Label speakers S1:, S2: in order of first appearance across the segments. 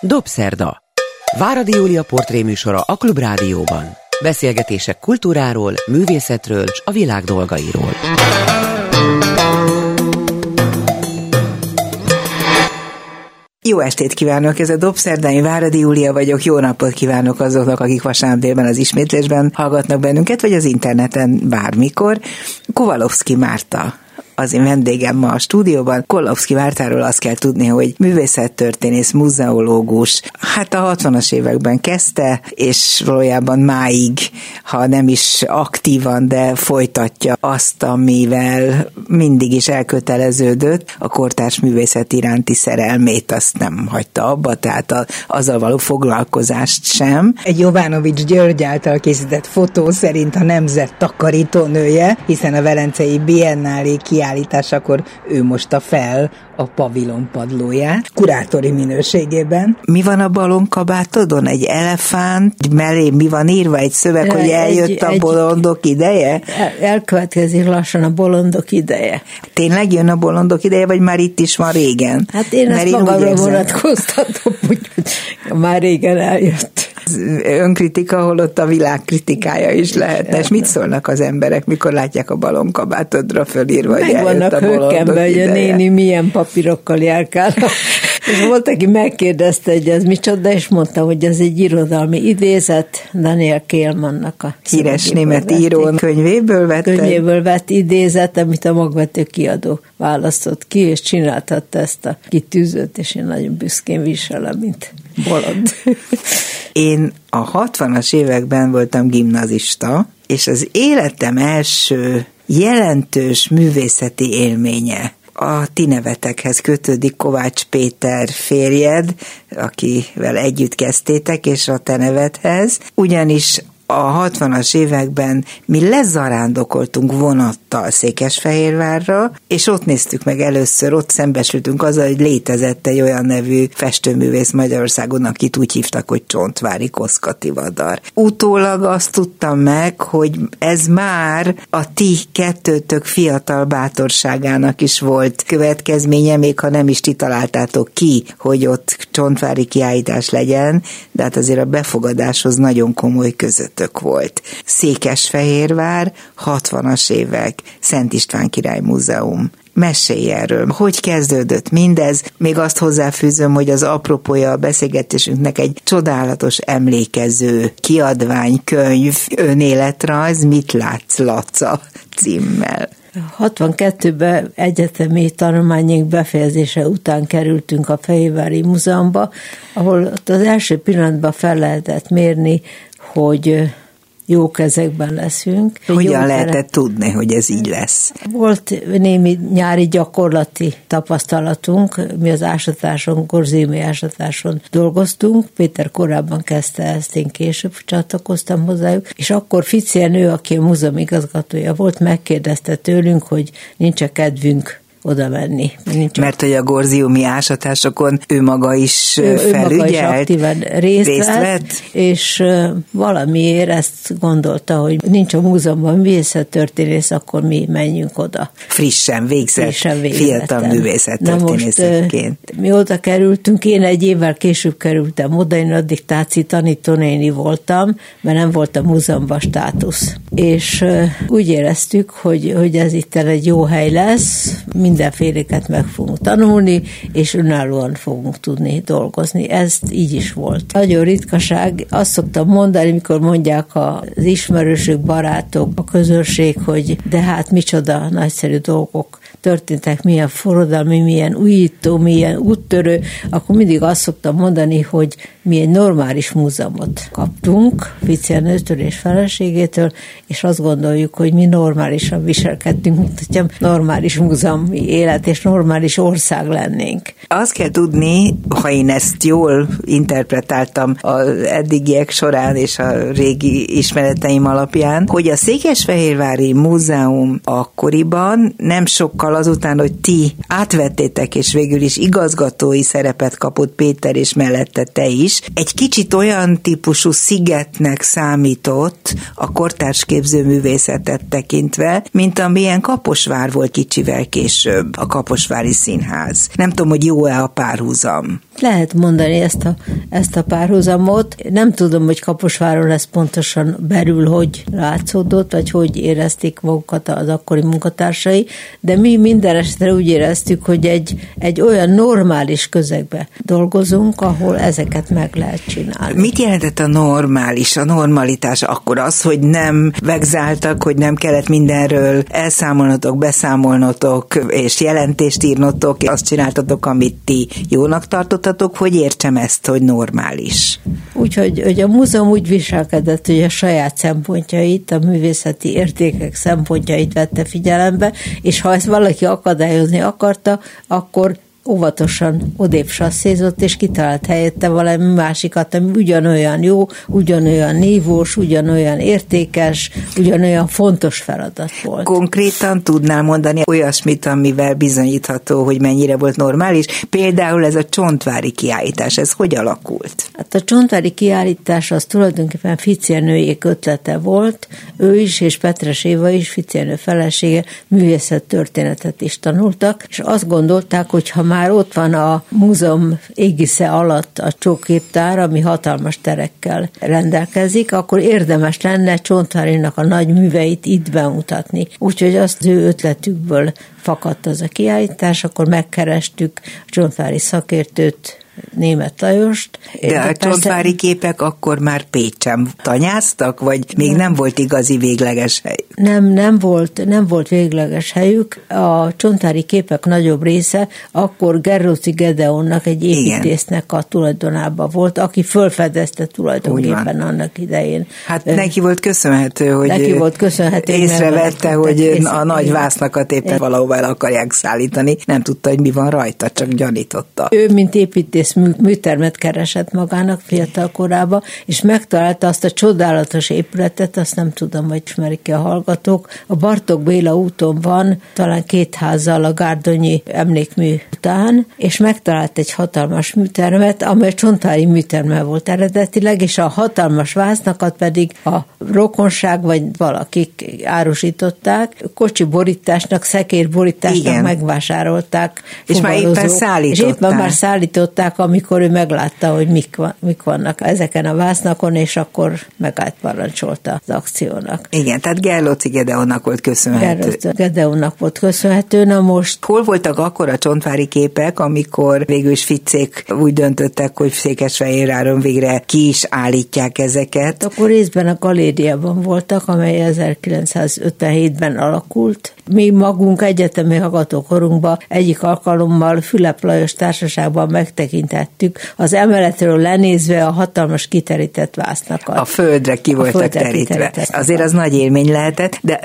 S1: Dobszerda. Váradi Júlia portréműsora a Klubrádióban. Beszélgetések kultúráról, művészetről és a világ dolgairól.
S2: Jó estét kívánok, ez a Dobszerdányi Váradi Júlia vagyok, jó napot kívánok azoknak, akik vasárnap délben az ismétlésben hallgatnak bennünket, vagy az interneten bármikor. Kovalovszki Márta az én vendégem ma a stúdióban. Kolovszki Vártáról azt kell tudni, hogy művészettörténész, muzeológus, hát a 60-as években kezdte, és valójában máig, ha nem is aktívan, de folytatja azt, amivel mindig is elköteleződött, a kortárs művészet iránti szerelmét azt nem hagyta abba, tehát a, azzal való foglalkozást sem. Egy Jovanovics György által készített fotó szerint a nemzet takarítónője, hiszen a Velencei Biennálé kiáll kiállításakor ő mosta fel a pavilon padlóját, kurátori minőségében. Mi van a balonkabátodon? Egy elefánt? Mellé mi van írva? Egy szöveg, hogy eljött egy, a bolondok egy, ideje?
S3: El, elkövetkezik lassan a bolondok ideje.
S2: Tényleg jön a bolondok ideje, vagy már itt is van régen?
S3: Hát én Mert ezt én magamra vonatkoztatom, úgyhogy már régen eljött
S2: önkritika, holott a világ kritikája is lehetne. És mit szólnak az emberek, mikor látják a balonkabátodra fölírva, hogy
S3: Meg vannak hökkenve, hogy a néni milyen papírokkal járkál. És volt, aki megkérdezte, hogy ez micsoda, és mondta, hogy ez egy irodalmi idézet Daniel Kélmannak a
S2: híres német író könyvéből vett.
S3: Könyvéből vett idézet, amit a magvető kiadó választott ki, és csináltatta ezt a kitűzőt, és én nagyon büszkén viselem, mint bolond.
S2: Én a 60-as években voltam gimnazista, és az életem első jelentős művészeti élménye a ti nevetekhez kötődik Kovács Péter férjed, akivel együtt kezdtétek, és a te nevedhez, ugyanis a 60-as években mi lezarándokoltunk vonattal Székesfehérvárra, és ott néztük meg először, ott szembesültünk azzal, hogy létezett egy olyan nevű festőművész Magyarországon, akit úgy hívtak, hogy Csontvári Koszkati Vadar. Utólag azt tudtam meg, hogy ez már a ti kettőtök fiatal bátorságának is volt következménye, még ha nem is ti találtátok ki, hogy ott Csontvári kiállítás legyen, de hát azért a befogadáshoz nagyon komoly között közöttök volt. Székesfehérvár, 60-as évek, Szent István Király Múzeum. Mesélj erről. Hogy kezdődött mindez? Még azt hozzáfűzöm, hogy az apropója a beszélgetésünknek egy csodálatos emlékező kiadvány, könyv, önéletrajz, Mit látsz, Laca címmel.
S3: 62-ben egyetemi tanulmányénk befejezése után kerültünk a Fehérvári Múzeumba, ahol ott az első pillanatban fel lehetett mérni hogy jó kezekben leszünk.
S2: Hogyan lehetett kere... tudni, hogy ez így lesz?
S3: Volt némi nyári gyakorlati tapasztalatunk, mi az ásatáson, korzémi ásatáson dolgoztunk, Péter korábban kezdte ezt, én később csatlakoztam hozzájuk, és akkor Fici nő, aki a múzeum igazgatója volt, megkérdezte tőlünk, hogy nincs -e kedvünk oda menni.
S2: Nincs Mert hogy a gorziumi ásatásokon ő maga is ő, felügyelt, ő maga is
S3: aktívan részt, részt vett, vett, és valamiért ezt gondolta, hogy nincs a múzeumban művészettörténész, akkor mi menjünk oda.
S2: Frissen végzett, Frissen végzett fiatal művészettörténészként.
S3: Mi oda kerültünk, én egy évvel később kerültem oda, én addig Táci tanítónéni voltam, mert nem volt a múzeumban státusz. És úgy éreztük, hogy, hogy ez itt egy jó hely lesz, mindenféleket meg fogunk tanulni, és önállóan fogunk tudni dolgozni. Ez így is volt. Nagyon ritkaság, azt szoktam mondani, mikor mondják az ismerősök, barátok, a közösség, hogy de hát micsoda nagyszerű dolgok történtek, milyen forradalmi, milyen újító, milyen úttörő, akkor mindig azt szoktam mondani, hogy mi egy normális múzeumot kaptunk, Ficianőtől és feleségétől, és azt gondoljuk, hogy mi normálisan viselkedtünk, mint hogyha normális múzeumi élet és normális ország lennénk.
S2: Azt kell tudni, ha én ezt jól interpretáltam az eddigiek során és a régi ismereteim alapján, hogy a Székesfehérvári Múzeum akkoriban nem sokkal azután, hogy ti átvettétek, és végül is igazgatói szerepet kapott Péter, és mellette te is, egy kicsit olyan típusú szigetnek számított a kortárs képzőművészetet tekintve, mint amilyen Kaposvár volt kicsivel később, a Kaposvári Színház. Nem tudom, hogy jó-e a párhuzam.
S3: Lehet mondani ezt a, ezt a párhuzamot. Nem tudom, hogy Kaposváron ez pontosan belül hogy látszódott, vagy hogy érezték magukat az akkori munkatársai, de mi minden esetre úgy éreztük, hogy egy, egy olyan normális közegbe dolgozunk, ahol ezeket meg lehet csinálni.
S2: Mit jelentett a normális, a normalitás? Akkor az, hogy nem vegzáltak, hogy nem kellett mindenről elszámolnotok, beszámolnotok, és jelentést írnotok, azt csináltatok, amit ti jónak tartottatok, hogy értsem ezt, hogy normális.
S3: Úgyhogy hogy a múzeum úgy viselkedett, hogy a saját szempontjait, a művészeti értékek szempontjait vette figyelembe, és ha ezt valaki akadályozni akarta, akkor óvatosan odébb sasszézott, és kitalált helyette valami másikat, ami ugyanolyan jó, ugyanolyan nívós, ugyanolyan értékes, ugyanolyan fontos feladat volt.
S2: Konkrétan tudnál mondani olyasmit, amivel bizonyítható, hogy mennyire volt normális? Például ez a csontvári kiállítás, ez hogy alakult?
S3: Hát a csontvári kiállítás az tulajdonképpen Ficienőjék ötlete volt, ő is és Petres Éva is, Ficienő felesége művészettörténetet is tanultak, és azt gondolták, hogy ha már már ott van a múzeum égisze alatt a csóképtár, ami hatalmas terekkel rendelkezik, akkor érdemes lenne Csontvárinak a nagy műveit itt bemutatni. Úgyhogy azt ő ötletükből fakadt az a kiállítás, akkor megkerestük Csontvári szakértőt, német Lajost.
S2: De a csontvári képek akkor már Pécsen tanyáztak, vagy még nem, nem volt igazi végleges hely?
S3: Nem, nem volt, nem volt végleges helyük. A csontvári képek nagyobb része akkor Gerróci Gedeonnak, egy építésznek a tulajdonában volt, aki fölfedezte tulajdonképpen annak idején.
S2: Hát neki volt köszönhető, hogy
S3: neki volt köszönhető,
S2: észrevette, hogy a nagy vásznakat éppen valahova el akarják szállítani. Nem tudta, hogy mi van rajta, csak gyanította.
S3: Ő, mint építész egész műtermet keresett magának fiatal korába, és megtalálta azt a csodálatos épületet, azt nem tudom, hogy ismerik-e a hallgatók. A Bartók Béla úton van, talán két házzal a Gárdonyi emlékmű után, és megtalált egy hatalmas műtermet, amely Csontári műterme volt eredetileg, és a hatalmas vásznakat pedig a rokonság vagy valakik árusították, kocsi borításnak, szekér borításnak Igen. megvásárolták.
S2: És már éppen szállították.
S3: És éppen már szállították amikor ő meglátta, hogy mik, van, mik vannak ezeken a vásznakon, és akkor megállt parancsolta az akciónak.
S2: Igen, tehát Gerlóci Gedeonnak volt köszönhető.
S3: Gerlóci Gedeonnak volt köszönhető, na most...
S2: Hol voltak akkor a csontvári képek, amikor végül is Ficék úgy döntöttek, hogy Székesfehérváron végre ki is állítják ezeket?
S3: Akkor részben a galériában voltak, amely 1957-ben alakult. Mi magunk egyetemi hallgatókorunkban egyik alkalommal Fülep Lajos társaságban megtekint tekintettük, az emeletről lenézve a hatalmas kiterített vásznakat.
S2: A földre ki voltak terítve. Azért az nagy élmény lehetett, de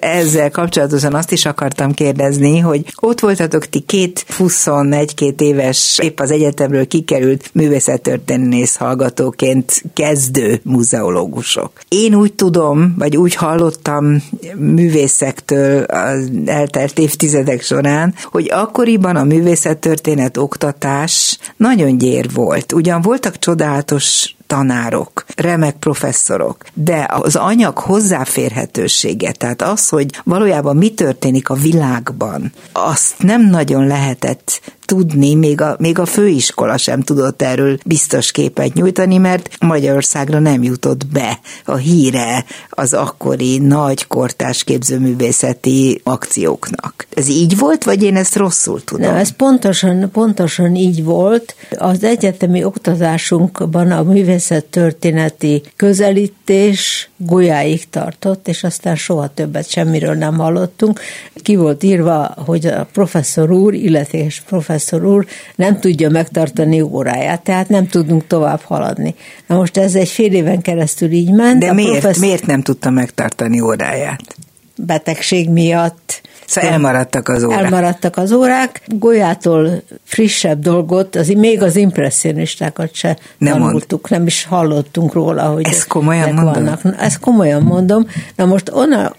S2: ezzel kapcsolatosan azt is akartam kérdezni, hogy ott voltatok ti két 21-két éves, épp az egyetemről kikerült művészettörténész hallgatóként kezdő muzeológusok. Én úgy tudom, vagy úgy hallottam művészektől az eltelt évtizedek során, hogy akkoriban a művészettörténet oktatás nagyon gyér volt. Ugyan voltak csodálatos tanárok, remek professzorok, de az anyag hozzáférhetősége, tehát az, hogy valójában mi történik a világban, azt nem nagyon lehetett tudni, még a, még a főiskola sem tudott erről biztos képet nyújtani, mert Magyarországra nem jutott be a híre az akkori nagy kortás képzőművészeti akcióknak. Ez így volt, vagy én ezt rosszul tudom?
S3: Nem, ez pontosan, pontosan így volt. Az egyetemi oktatásunkban a művészettörténeti közelítés golyáig tartott, és aztán soha többet semmiről nem hallottunk. Ki volt írva, hogy a professzor úr, illetékes professzor úr nem tudja megtartani óráját, tehát nem tudunk tovább haladni. Na most ez egy fél éven keresztül így ment.
S2: De miért, professzor... miért nem tudta megtartani óráját?
S3: Betegség miatt,
S2: Szóval elmaradtak az órák.
S3: Elmaradtak az órák. Golyától frissebb dolgot, az, még az impressionistákat se nem tanultuk, mond. nem is hallottunk róla, hogy
S2: Ezt komolyan mondom?
S3: Vannak. Ezt komolyan mondom. Na most onnan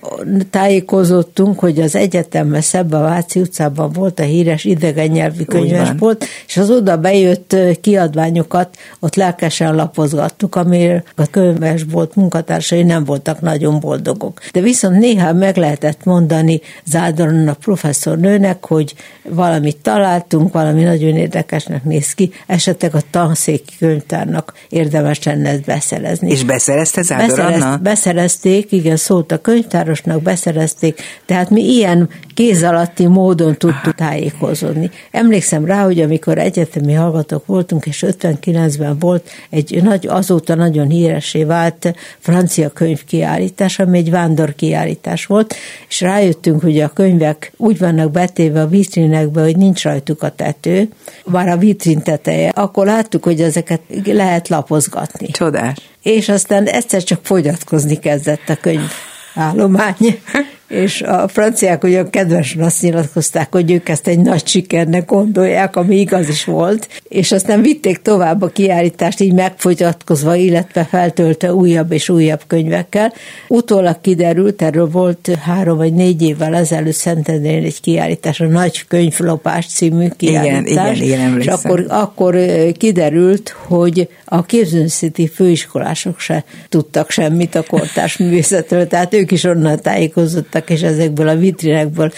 S3: tájékozottunk, hogy az egyetemben szebb a Váci utcában volt a híres idegen nyelvű könyvesbolt, és az oda bejött kiadványokat ott lelkesen lapozgattuk, amire a könyvesbolt munkatársai nem voltak nagyon boldogok. De viszont néha meg lehetett mondani zád Zádorna professzor nőnek, hogy valamit találtunk, valami nagyon érdekesnek néz ki, esetleg a tanszéki könyvtárnak érdemes lenne ezt beszerezni.
S2: És beszerezte Zádor
S3: Beszerezt,
S2: Anna?
S3: Beszerezték, igen, szólt a könyvtárosnak, beszerezték, tehát mi ilyen kéz alatti módon tudtuk tájékozódni. Emlékszem rá, hogy amikor egyetemi hallgatók voltunk, és 59-ben volt egy nagy, azóta nagyon híresé vált francia könyvkiállítás, ami egy vándor kiállítás volt, és rájöttünk, hogy a könyvek úgy vannak betéve a vitrinekbe, hogy nincs rajtuk a tető, már a vitrin teteje. Akkor láttuk, hogy ezeket lehet lapozgatni.
S2: Csodás.
S3: És aztán egyszer csak fogyatkozni kezdett a könyv állomány, és a franciák ugyan kedvesen azt nyilatkozták, hogy ők ezt egy nagy sikernek gondolják, ami igaz is volt, és aztán vitték tovább a kiállítást, így megfogyatkozva, illetve feltöltve újabb és újabb könyvekkel. Utólag kiderült, erről volt három vagy négy évvel ezelőtt Szentendrén egy kiállítás, a Nagy Könyvlopás című kiállítás.
S2: Igen, igen, igen,
S3: és akkor, akkor kiderült, hogy a képzőszíti főiskolások se tudtak semmit a kortárs művészetről, tehát ők is onnan tájékozottak voltak, és ezekből a vitrinekből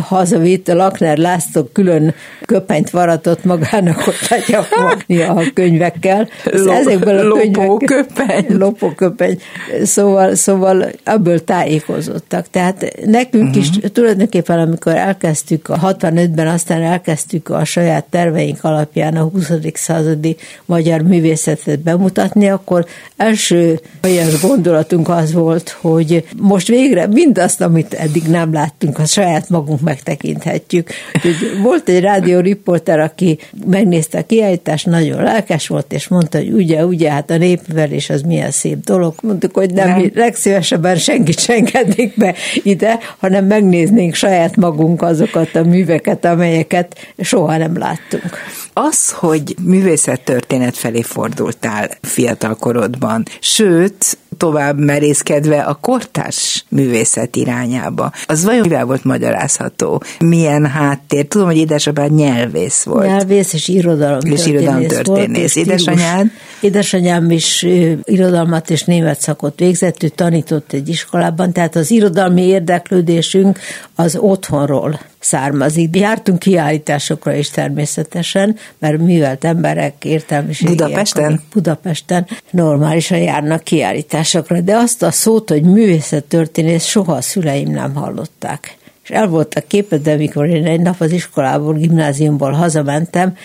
S3: hazavitt, Lakner László külön köpenyt varatott magának, hogy tudja fogni a könyvekkel.
S2: Lop, ezekből a lopóköpeny.
S3: Lopóköpeny. Szóval, szóval ebből tájékozottak. Tehát nekünk uh-huh. is mhm. tulajdonképpen, amikor elkezdtük a 65-ben, aztán elkezdtük a saját terveink alapján a 20. századi magyar művészetet bemutatni, akkor első olyan gondolatunk az volt, hogy most végre mindazt, amit amit eddig nem láttunk, a saját magunk megtekinthetjük. Úgy volt egy rádió riporter, aki megnézte a kiállítást, nagyon lelkes volt, és mondta, hogy ugye, ugye, hát a népvelés az milyen szép dolog. Mondtuk, hogy nem, nem. legszívesebben senkit sem be ide, hanem megnéznénk saját magunk azokat a műveket, amelyeket soha nem láttunk.
S2: Az, hogy művészettörténet felé fordultál fiatalkorodban, sőt, tovább merészkedve a kortárs művészet irányába. Az vajon mivel volt magyarázható? Milyen háttér? Tudom, hogy édesapád nyelvész volt.
S3: Nyelvész és irodalom
S2: és irodalom történész.
S3: Édesanyád? Édesanyám is irodalmat és német szakot végzett, ő tanított egy iskolában, tehát az irodalmi érdeklődésünk az otthonról származik. Jártunk kiállításokra is természetesen, mert művelt emberek értelmiségiek.
S2: Budapesten?
S3: Budapesten normálisan járnak kiállításokra, de azt a szót, hogy művészettörténész soha a szüleim nem hallották. És el voltak képed, amikor én egy nap az iskolából, gimnáziumból hazamentem,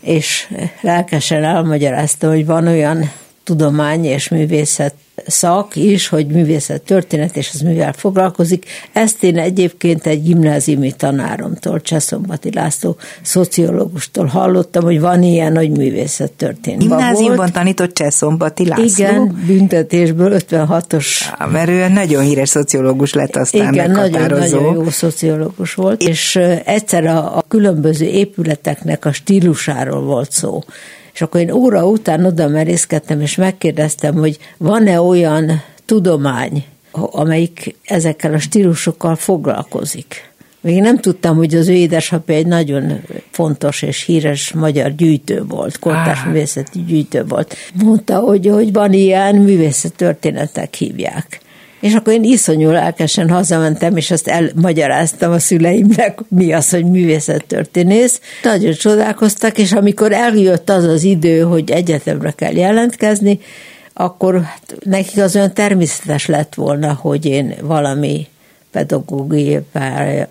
S3: és lelkesen elmagyaráztam, hogy van olyan tudomány és művészet szak is, hogy művészet történet, és az mivel foglalkozik. Ezt én egyébként egy gimnáziumi tanáromtól, Cseszombati László szociológustól hallottam, hogy van ilyen, hogy művészet történet.
S2: Gimnáziumban tanított Cseszombati László?
S3: Igen, büntetésből 56-os.
S2: Ja, mert ő nagyon híres szociológus lett aztán
S3: Igen, nagyon, nagyon jó szociológus volt, és egyszer a, a különböző épületeknek a stílusáról volt szó és akkor én óra után oda merészkedtem, és megkérdeztem, hogy van-e olyan tudomány, amelyik ezekkel a stílusokkal foglalkozik. Még nem tudtam, hogy az ő édesapja egy nagyon fontos és híres magyar gyűjtő volt, kortárs művészeti gyűjtő volt. Mondta, hogy, hogy van ilyen művészettörténetek hívják. És akkor én iszonyú lelkesen hazamentem, és azt elmagyaráztam a szüleimnek, mi az, hogy művészettörténész. Nagyon csodálkoztak, és amikor eljött az az idő, hogy egyetemre kell jelentkezni, akkor hát nekik az olyan természetes lett volna, hogy én valami pedagógiai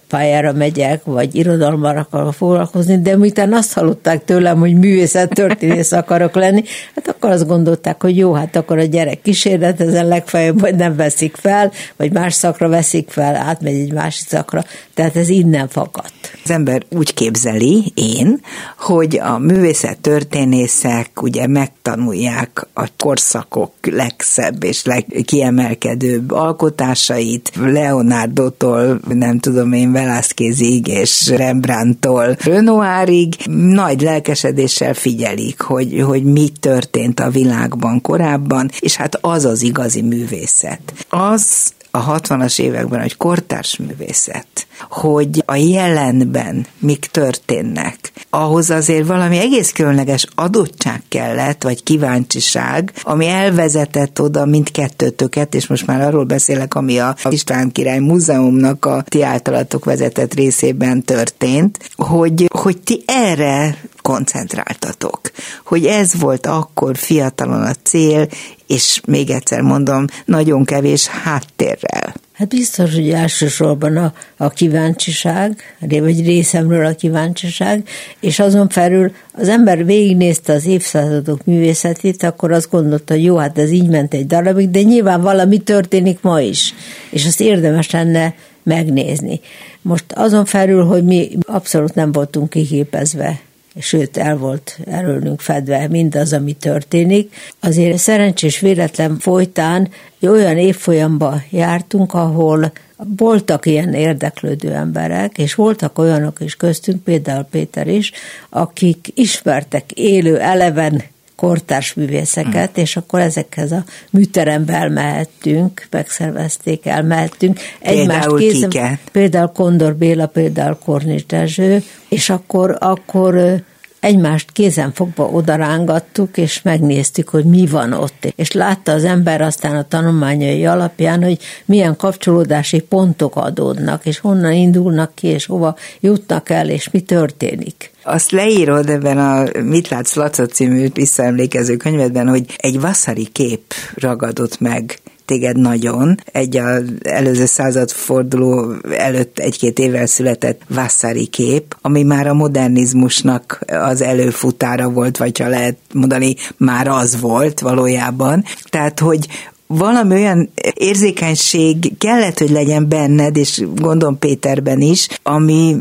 S3: pályára megyek, vagy irodalommal akarok foglalkozni, de miután azt hallották tőlem, hogy művészet történész akarok lenni, hát akkor azt gondolták, hogy jó, hát akkor a gyerek kísérlet, ezen legfeljebb vagy nem veszik fel, vagy más szakra veszik fel, átmegy egy másik szakra, tehát ez innen fakadt.
S2: Az ember úgy képzeli, én, hogy a művészet történészek ugye megtanulják a korszakok legszebb és legkiemelkedőbb alkotásait, Leonard Leonardo-tól, nem tudom én, Velázquezig és Rembrandtól Renoirig nagy lelkesedéssel figyelik, hogy, hogy mi történt a világban korábban, és hát az az igazi művészet. Az a 60-as években, hogy kortárs művészet, hogy a jelenben mik történnek, ahhoz azért valami egész különleges adottság kellett, vagy kíváncsiság, ami elvezetett oda mindkettőtöket, és most már arról beszélek, ami a István Király Múzeumnak a ti általatok vezetett részében történt, hogy, hogy ti erre koncentráltatok. Hogy ez volt akkor fiatalon a cél, és még egyszer mondom, nagyon kevés háttérrel.
S3: Hát biztos, hogy elsősorban a, a kíváncsiság, vagy részemről a kíváncsiság, és azon felül az ember végignézte az évszázadok művészetét, akkor azt gondolta, hogy jó, hát ez így ment egy darabig, de nyilván valami történik ma is, és azt érdemes lenne megnézni. Most azon felül, hogy mi abszolút nem voltunk kiképezve sőt el volt erőlünk fedve mindaz, ami történik. Azért szerencsés véletlen folytán olyan évfolyamba jártunk, ahol voltak ilyen érdeklődő emberek, és voltak olyanok is köztünk, például Péter is, akik ismertek élő, eleven kortárs művészeket, és akkor ezekhez a műterembe elmehettünk, megszervezték, elmehettünk.
S2: Egymást kézen,
S3: Például Kondor Béla, például Kornis Dezső, és akkor, akkor egymást kézenfogva odarángattuk, és megnéztük, hogy mi van ott. És látta az ember aztán a tanulmányai alapján, hogy milyen kapcsolódási pontok adódnak, és honnan indulnak ki, és hova jutnak el, és mi történik.
S2: Azt leírod ebben a Mit látsz Laca című visszaemlékező könyvedben, hogy egy vasszari kép ragadott meg téged nagyon. Egy az előző századforduló előtt egy-két évvel született Vassari kép, ami már a modernizmusnak az előfutára volt, vagy ha lehet mondani, már az volt valójában. Tehát, hogy valami olyan érzékenység kellett, hogy legyen benned, és gondolom Péterben is, ami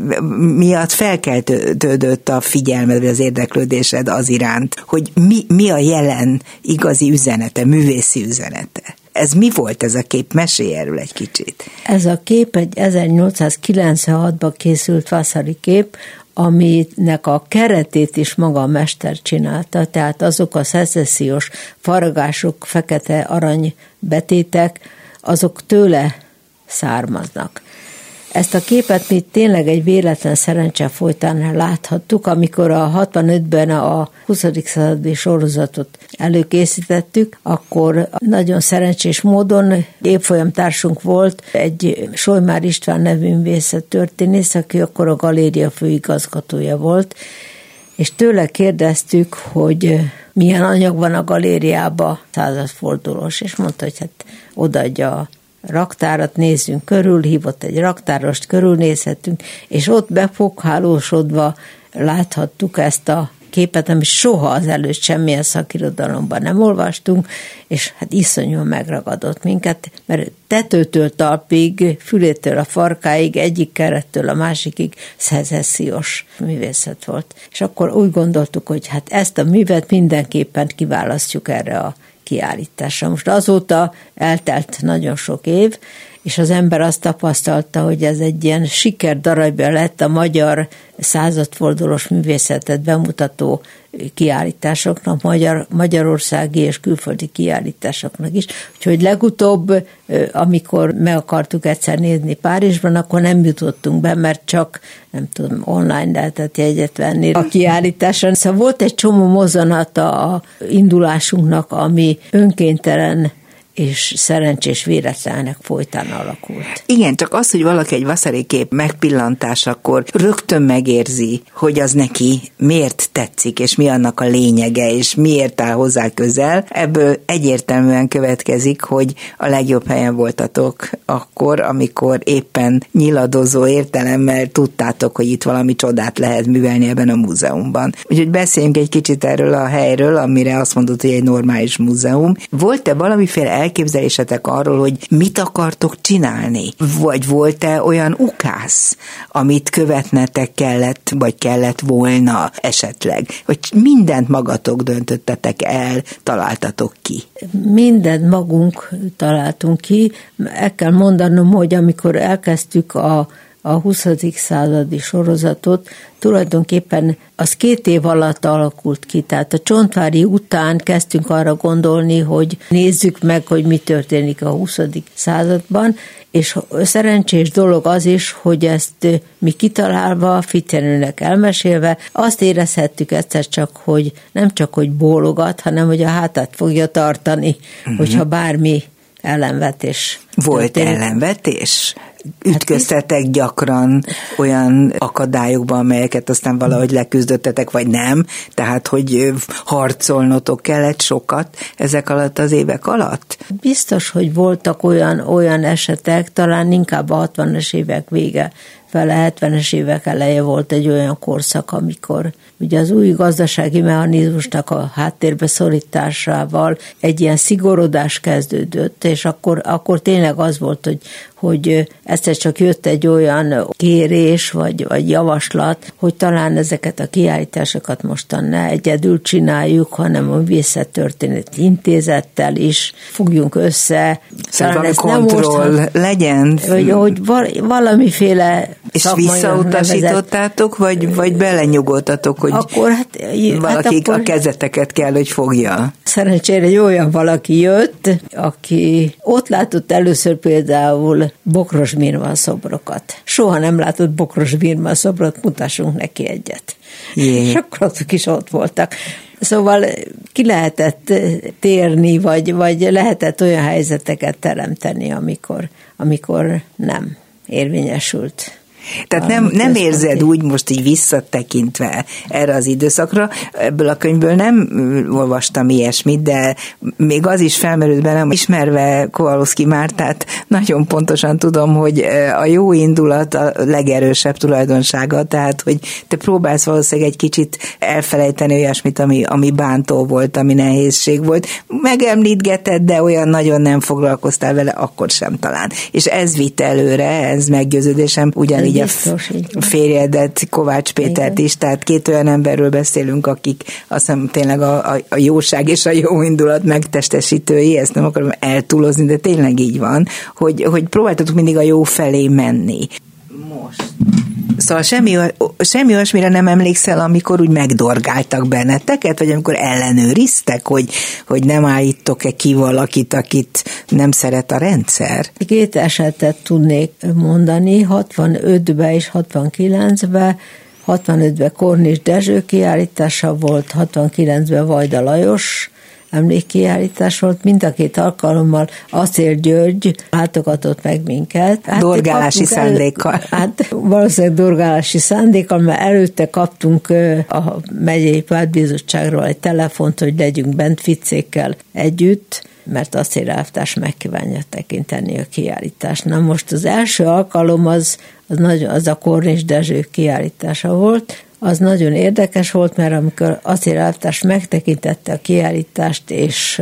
S2: miatt felkeltődött a figyelmed, vagy az érdeklődésed az iránt, hogy mi, mi a jelen igazi üzenete, művészi üzenete. Ez mi volt ez a kép? Mesélj erről egy kicsit.
S3: Ez a kép egy 1896-ban készült Vasszari kép, aminek a keretét is maga a mester csinálta, tehát azok a szecessziós faragások, fekete arany betétek, azok tőle származnak. Ezt a képet mi tényleg egy véletlen szerencse folytán láthattuk, amikor a 65-ben a 20. századi sorozatot előkészítettük, akkor nagyon szerencsés módon évfolyamtársunk volt egy Solymár István nevű művészet történész, aki akkor a galéria főigazgatója volt, és tőle kérdeztük, hogy milyen anyag van a galériába századfordulós, és mondta, hogy hát odaadja a raktárat nézzünk körül, hívott egy raktárost, körülnézhetünk, és ott befoghálósodva láthattuk ezt a képet, amit soha az előtt semmilyen szakirodalomban nem olvastunk, és hát iszonyúan megragadott minket, mert tetőtől talpig, fülétől a farkáig, egyik kerettől a másikig szezessziós művészet volt. És akkor úgy gondoltuk, hogy hát ezt a művet mindenképpen kiválasztjuk erre a kiállításra. Most azóta eltelt nagyon sok év, és az ember azt tapasztalta, hogy ez egy ilyen sikerdarabja lett a magyar századfordulós művészetet bemutató kiállításoknak, magyar, magyarországi és külföldi kiállításoknak is. Úgyhogy legutóbb, amikor meg akartuk egyszer nézni Párizsban, akkor nem jutottunk be, mert csak, nem tudom, online lehetett jegyet venni a kiállításon. Szóval volt egy csomó mozanata a indulásunknak, ami önkéntelen és szerencsés véletlenek folytán alakult.
S2: Igen, csak az, hogy valaki egy vaszari kép megpillantásakor rögtön megérzi, hogy az neki miért tetszik, és mi annak a lényege, és miért áll hozzá közel, ebből egyértelműen következik, hogy a legjobb helyen voltatok akkor, amikor éppen nyiladozó értelemmel tudtátok, hogy itt valami csodát lehet művelni ebben a múzeumban. Úgyhogy beszéljünk egy kicsit erről a helyről, amire azt mondod, hogy egy normális múzeum. Volt-e valamiféle elképzelésetek arról, hogy mit akartok csinálni? Vagy volt-e olyan ukász, amit követnetek kellett, vagy kellett volna esetleg? Hogy mindent magatok döntöttetek el, találtatok ki?
S3: Mindent magunk találtunk ki. El kell mondanom, hogy amikor elkezdtük a a 20. századi sorozatot, tulajdonképpen az két év alatt alakult ki. Tehát a Csontvári után kezdtünk arra gondolni, hogy nézzük meg, hogy mi történik a 20. században, és szerencsés dolog az is, hogy ezt mi kitalálva, Ficjenőnek elmesélve, azt érezhettük egyszer csak, hogy nem csak, hogy bólogat, hanem hogy a hátát fogja tartani, uh-huh. hogyha bármi ellenvetés.
S2: Volt történik. ellenvetés? ütköztetek gyakran olyan akadályokban, amelyeket aztán valahogy leküzdöttetek, vagy nem? Tehát, hogy harcolnotok kellett sokat ezek alatt az évek alatt?
S3: Biztos, hogy voltak olyan, olyan esetek, talán inkább a 60-as évek vége fele 70-es évek eleje volt egy olyan korszak, amikor ugye az új gazdasági mechanizmusnak a háttérbe szorításával egy ilyen szigorodás kezdődött, és akkor, akkor tényleg az volt, hogy, hogy egyszer csak jött egy olyan kérés vagy, vagy javaslat, hogy talán ezeket a kiállításokat mostan ne egyedül csináljuk, hanem a Művészettörténet Intézettel is fogjunk össze.
S2: Szóval talán kontroll nem legyen.
S3: Hogy, hogy valamiféle
S2: és visszautasítottátok, vagy, vagy belenyugodtatok, hogy akkor, hát, valaki hát akkor, a kezeteket kell, hogy fogja?
S3: Szerencsére egy olyan valaki jött, aki ott látott először például Bokros Mirma szobrokat. Soha nem látott Bokros Mirma szobrot, mutassunk neki egyet. Jé. És akkor azok is ott voltak. Szóval ki lehetett térni, vagy, vagy lehetett olyan helyzeteket teremteni, amikor, amikor nem érvényesült
S2: tehát nem, nem érzed úgy most így visszatekintve erre az időszakra, ebből a könyvből nem olvastam ilyesmit, de még az is felmerült bennem, ismerve Kowalowski Mártát, nagyon pontosan tudom, hogy a jó indulat a legerősebb tulajdonsága, tehát hogy te próbálsz valószínűleg egy kicsit elfelejteni olyasmit, ami, ami bántó volt, ami nehézség volt. Megemlítgeted, de olyan nagyon nem foglalkoztál vele, akkor sem talán. És ez vitt előre, ez meggyőződésem ugyanígy Biztos, a férjedet, Kovács Pétert Igen. is, tehát két olyan emberről beszélünk, akik azt hiszem tényleg a, a, a jóság és a jó indulat megtestesítői, ezt nem akarom eltúlozni, de tényleg így van, hogy, hogy próbáltatok mindig a jó felé menni. Most. Szóval semmi, semmi olyasmire nem emlékszel, amikor úgy megdorgáltak benneteket, vagy amikor ellenőriztek, hogy, hogy nem állítok-e ki valakit, akit nem szeret a rendszer?
S3: Két esetet tudnék mondani, 65-ben és 69-ben 65-ben Kornis Dezső kiállítása volt, 69-ben Vajda Lajos emlékkiállítás volt, mind a két alkalommal Acél György látogatott meg minket.
S2: Hát dorgálási szándékkal. Elő,
S3: hát valószínűleg dorgálási szándékkal, mert előtte kaptunk a megyei pártbizottságról egy telefont, hogy legyünk bent ficékkel együtt, mert acélelvtárs megkívánja tekinteni a kiállítást. Na most az első alkalom az, az, nagy, az a Kornis Dezső kiállítása volt, az nagyon érdekes volt, mert amikor acélelvtárs megtekintette a kiállítást, és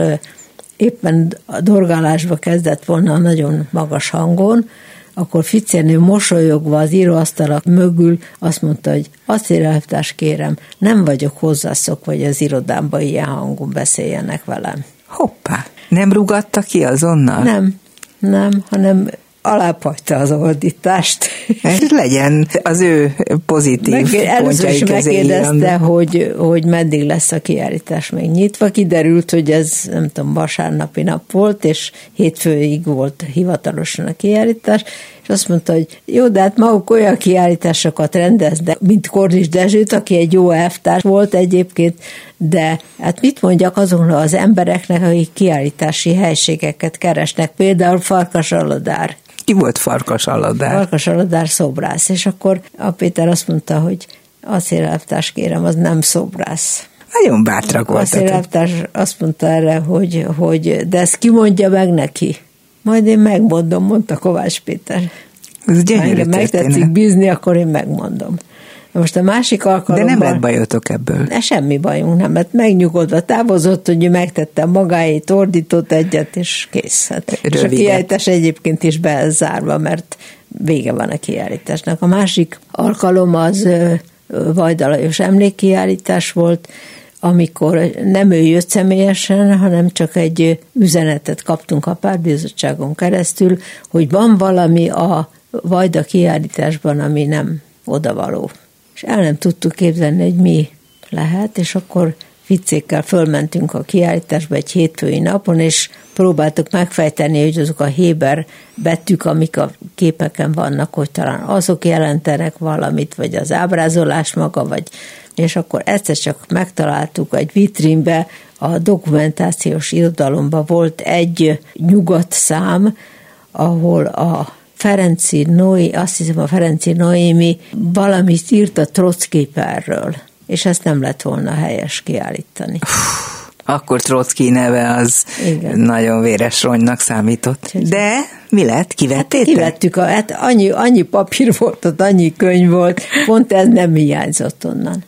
S3: éppen a dorgálásba kezdett volna nagyon magas hangon, akkor Ficérnő mosolyogva az íróasztalak mögül azt mondta, hogy acélelvtárs kérem, nem vagyok hozzászokva, hogy az irodámban ilyen hangon beszéljenek velem.
S2: Hoppá, nem rugatta ki azonnal?
S3: Nem, nem, hanem alábbhagyta az ordítást.
S2: Ez legyen az ő pozitív Meg, Először is
S3: megkérdezte, hogy, hogy meddig lesz a kiállítás még nyitva. Kiderült, hogy ez nem tudom, vasárnapi nap volt, és hétfőig volt hivatalosan a kiállítás, és azt mondta, hogy jó, de hát maguk olyan kiállításokat rendeznek, mint Kordis Dezsőt, aki egy jó elvtárs volt egyébként, de hát mit mondjak azoknak az embereknek, akik kiállítási helységeket keresnek, például Farkas Aladár.
S2: Ki volt Farkas Aladár?
S3: Farkas Aladár szobrász, és akkor a Péter azt mondta, hogy acélelvtárs kérem, az nem szobrász.
S2: Nagyon bátrak voltak.
S3: Acélelvtárs azt mondta erre, hogy, hogy de ezt kimondja meg neki. Majd én megmondom, mondta Kovács Péter.
S2: Ez gyönyörű Ha
S3: megtetszik bízni, akkor én megmondom. Most a másik alkalommal...
S2: De nem lett bajotok ebből.
S3: De semmi bajunk nem lett. Megnyugodva távozott, hogy ő megtette magáét, ordított egyet, és kész. Hát. És a kiállítás egyébként is bezárva, mert vége van a kiállításnak. A másik alkalom az Vajdalajos emlékkiállítás volt, amikor nem ő jött személyesen, hanem csak egy üzenetet kaptunk a párbizottságon keresztül, hogy van valami a Vajda kiállításban, ami nem odavaló. És el nem tudtuk képzelni, hogy mi lehet, és akkor viccékkel fölmentünk a kiállításba egy hétfői napon, és próbáltuk megfejteni, hogy azok a Héber betűk, amik a képeken vannak, hogy talán azok jelentenek valamit, vagy az ábrázolás maga, vagy és akkor egyszer csak megtaláltuk egy vitrínbe, a dokumentációs irodalomban volt egy nyugat szám, ahol a Ferenci Noé, azt hiszem a Ferenci Noémi valamit írt a Trockképerről, és ezt nem lett volna helyes kiállítani.
S2: Akkor Trotsky neve az Igen. nagyon véres ronynak számított. De mi lett? Kivettétek? Hát
S3: kivettük, a, hát annyi, annyi papír volt ott, annyi könyv volt, pont ez nem hiányzott onnan.